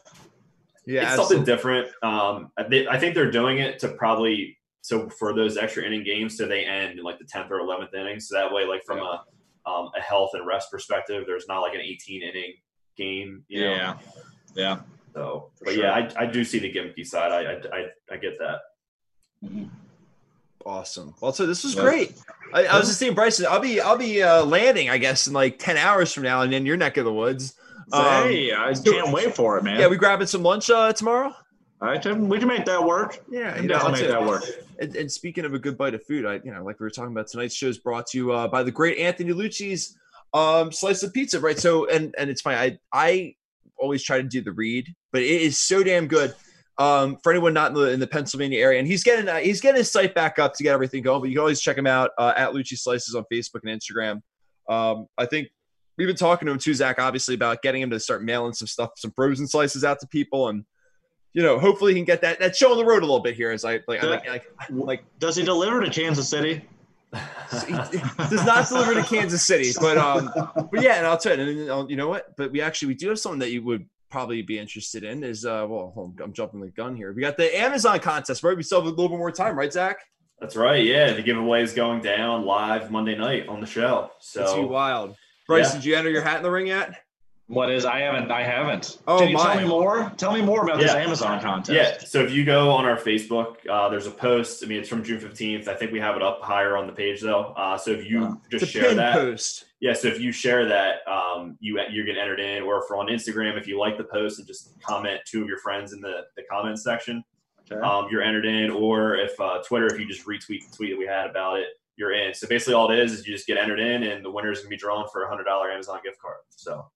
yeah, it's something different. Um, they, I think they're doing it to probably so for those extra inning games, so they end in like the tenth or eleventh inning. So that way, like from yeah. a um, a health and rest perspective, there's not like an 18 inning game. You know? Yeah, yeah. So, but sure. yeah, I, I do see the gimmicky side. I, I, I, I get that. Awesome. Well, so this was Yeah. great. I, I was just seeing Bryson, I'll be I'll be uh, landing, I guess, in like ten hours from now, and in your neck of the woods. Um, hey, I can't wait for it, man. Yeah, we grabbing some lunch uh, tomorrow. I can, we can make that work. Yeah, We can you know, make that work. And, and speaking of a good bite of food, I you know, like we were talking about tonight's show is brought to you uh, by the great Anthony Lucci's um, slice of pizza, right? So, and and it's funny, I I always try to do the read, but it is so damn good. Um, for anyone not in the, in the Pennsylvania area, and he's getting uh, he's getting his site back up to get everything going. But you can always check him out uh, at Lucci Slices on Facebook and Instagram. Um, I think we've been talking to him too, Zach, obviously about getting him to start mailing some stuff, some frozen slices out to people, and you know, hopefully he can get that that show on the road a little bit here. As I like, I like, like, like Does he deliver to Kansas City? he does not deliver to Kansas City, but um, but yeah, and I'll tell you, and, you know what? But we actually we do have something that you would probably be interested in. Is uh, well, hold on, I'm jumping the gun here. We got the Amazon contest, right? We still have a little bit more time, right, Zach? That's right. Yeah, the giveaway is going down live Monday night on the show. That's So wild. Bryce, Yeah. did you enter your hat in the ring yet? What is? I haven't. I haven't. Oh, Can you my. tell me more? Tell me more about this Amazon contest. Yeah. So if you go on our Facebook, uh, there's a post. I mean, it's from June 15th. I think we have it up higher on the page though. Uh, so if you Wow. just It's a share pin that, post. Yeah. So if you share that, um, you you get entered in. Or if on Instagram, if you like the post and just comment two of your friends in the the comments section, Okay. um, you're entered in. Or if uh, Twitter, if you just retweet the tweet that we had about it, you're in. So basically, all it is is you just get entered in, and the winner is gonna be drawn for a hundred dollar Amazon gift card. So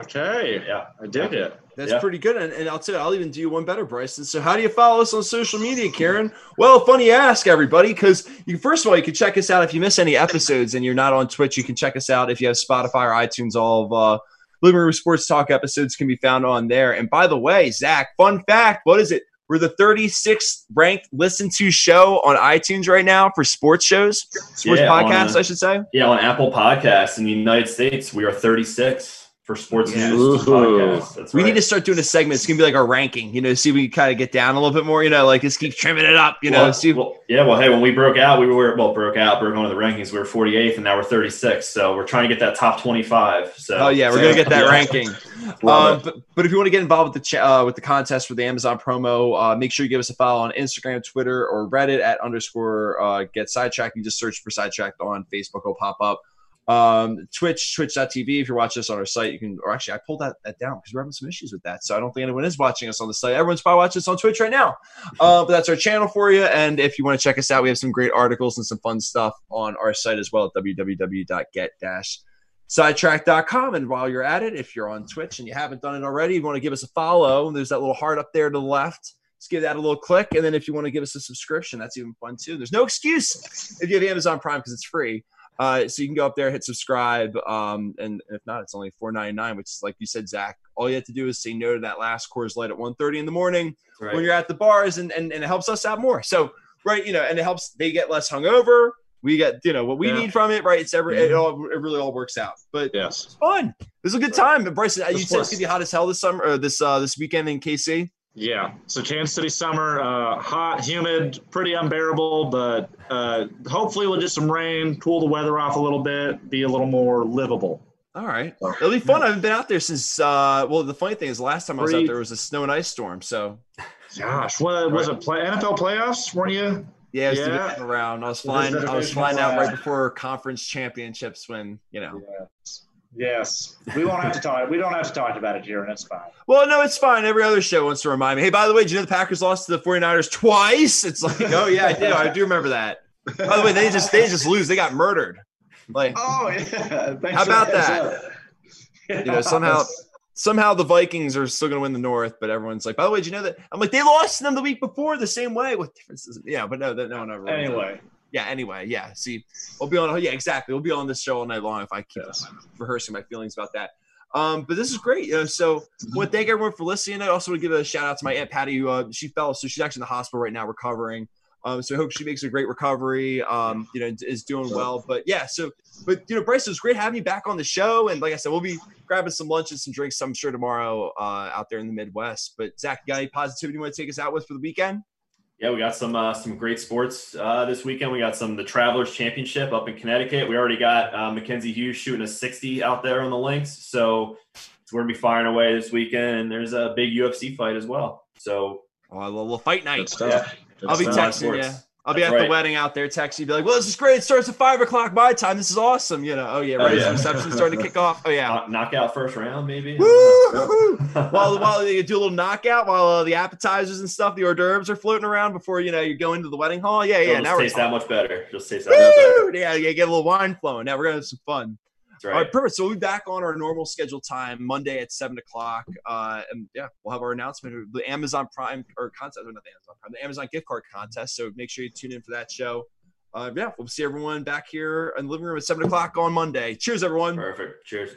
okay. yeah. I dig it. That's Yeah. pretty good. And, and I'll tell you, I'll even do you one better, Bryson. So, how do you follow us on social media, Karen? Well, funny ask, everybody, because you first of all, you can check us out if you miss any episodes and you're not on Twitch. You can check us out if you have Spotify or iTunes. All of uh, Living Room Sports Talk episodes can be found on there. And by the way, Zach, fun fact: what is it? We're the 36th ranked listened to show on iTunes right now for sports shows, sports Yeah, podcasts, uh, I should say. Yeah, on Apple Podcasts in the United States, we are 36 for sports Yeah. news Ooh. podcasts. That's We right. need to start doing a segment. It's gonna be like our ranking, you know, see if we can kind of get down a little bit more, you know, like just keep trimming it up, you know, see if, well, yeah, well, hey, when we broke out, we were well broke out, broke onto the rankings. We were 48th, and now we're 36. So we're trying to get that top 25. So Oh yeah, we're So- gonna get that Yeah. ranking. Um, but, but if you want to get involved with the ch- uh, with the contest for the Amazon promo, uh, make sure you give us a follow on Instagram, Twitter, or Reddit at underscore uh, get sidetracked. You just search for sidetracked on Facebook, it'll pop up. Um, Twitch, twitch.tv. If you're watching us on our site, you can. Or actually, I pulled that, that down because we're having some issues with that. So I don't think anyone is watching us on the site. Everyone's probably watching us on Twitch right now. Uh, but that's our channel for you. And if you want to check us out, we have some great articles and some fun stuff on our site as well at www.get sidetrack.com. And while you're at it, if you're on Twitch and you haven't done it already, you want to give us a follow, there's that little heart up there to the left. Just give that a little click. And then if you want to give us a subscription, that's even fun too. There's no excuse if you have Amazon Prime because it's free. Uh, so you can go up there, hit subscribe. Um, and if not, it's only $4.99, which is like you said, Zach, all you have to do is say no to that last Coors Light at 1.30 in the morning right. when you're at the bars and, and, and it helps us out more. So, right, you know, and it helps, they get less hungover. We get, you know, what we Yeah. need from it, right? It's every, it all, it really all works out, but Yes. it's fun. It was a good time. But Bryson, you said it's gonna be hot as hell this summer or this, uh, this weekend in KC. Yeah. So Kansas City summer, uh, hot, humid, pretty unbearable, but uh, hopefully we'll get some rain, cool the weather off a little bit, be a little more livable. All right. It'll be fun. I haven't been out there since, uh, well, the funny thing is last time I was out there was a snow and ice storm. So Gosh, what was it? Play, NFL playoffs? Weren't you? yeah, it was Yeah. around. I was flying, I was flying out right before conference championships when, you know, Yes. Yes. We won't have to talk. We don't have to talk about it here, and it's fine. Well, no, it's fine. Every other show wants to remind me. Hey, by the way, did you know the Packers lost to the 49ers twice? It's like, oh yeah, I did. I do remember that. By the way, they just they just lose. They got murdered. Like Oh yeah. Thanks How about that? You know, somehow- somehow the Vikings are still going to win the North, but everyone's like, by the way, did you know that? I'm like, they lost to them the week before the same way. What difference is it? Yeah, but no, that no one ever. Anyway. Yeah. Anyway. Yeah. See, we'll be on. Yeah. Exactly. We'll be on this show all night long if I keep Yes. rehearsing my feelings about that. Um, but this is great. You know, so want to thank everyone for listening. I also want to give a shout out to my aunt Patty, who uh, she fell, so she's actually in the hospital right now recovering. Um, so I hope she makes a great recovery. Um, you know, is doing well. But yeah, so but you know, Bryce, it was great having you back on the show. And like I said, we'll be grabbing some lunch and some drinks, I'm sure tomorrow uh, out there in the Midwest. But Zach, you got any positivity you want to take us out with for the weekend? Yeah, we got some uh, some great sports uh, this weekend. We got some the Travelers Championship up in Connecticut. We already got uh, Mackenzie Hughes shooting a 60 out there on the links. So we're gonna be firing away this weekend, and there's a big UFC fight as well. So Oh, a little fight Good night. stuff. Yeah. Good I'll be stuff. Live texting you. I'll be That's at the wedding out there texting you, be like, well, this is great. It starts at five o'clock my time. This is awesome. You know, oh yeah, Oh, yeah. The reception's starting to kick off. Oh yeah. knock- knockout first round, maybe. Woo! while while you do a little knockout, while uh, the appetizers and stuff, the hors d'oeuvres are floating around before you know you go into the wedding hall. Yeah, It'll yeah. just Now taste that much better. Just taste that much better. Yeah, yeah. Get a little wine flowing. Now we're gonna have some fun. That's All right. right, perfect. So we'll be back on our normal scheduled time Monday at seven o'clock. Uh, and yeah, we'll have our announcement, of the Amazon Prime or contest, or not the Amazon Prime, the Amazon gift card contest. So make sure you tune in for that show. Uh, yeah, we'll see everyone back here in the living room at seven o'clock on Monday. Cheers, everyone. Perfect. Cheers.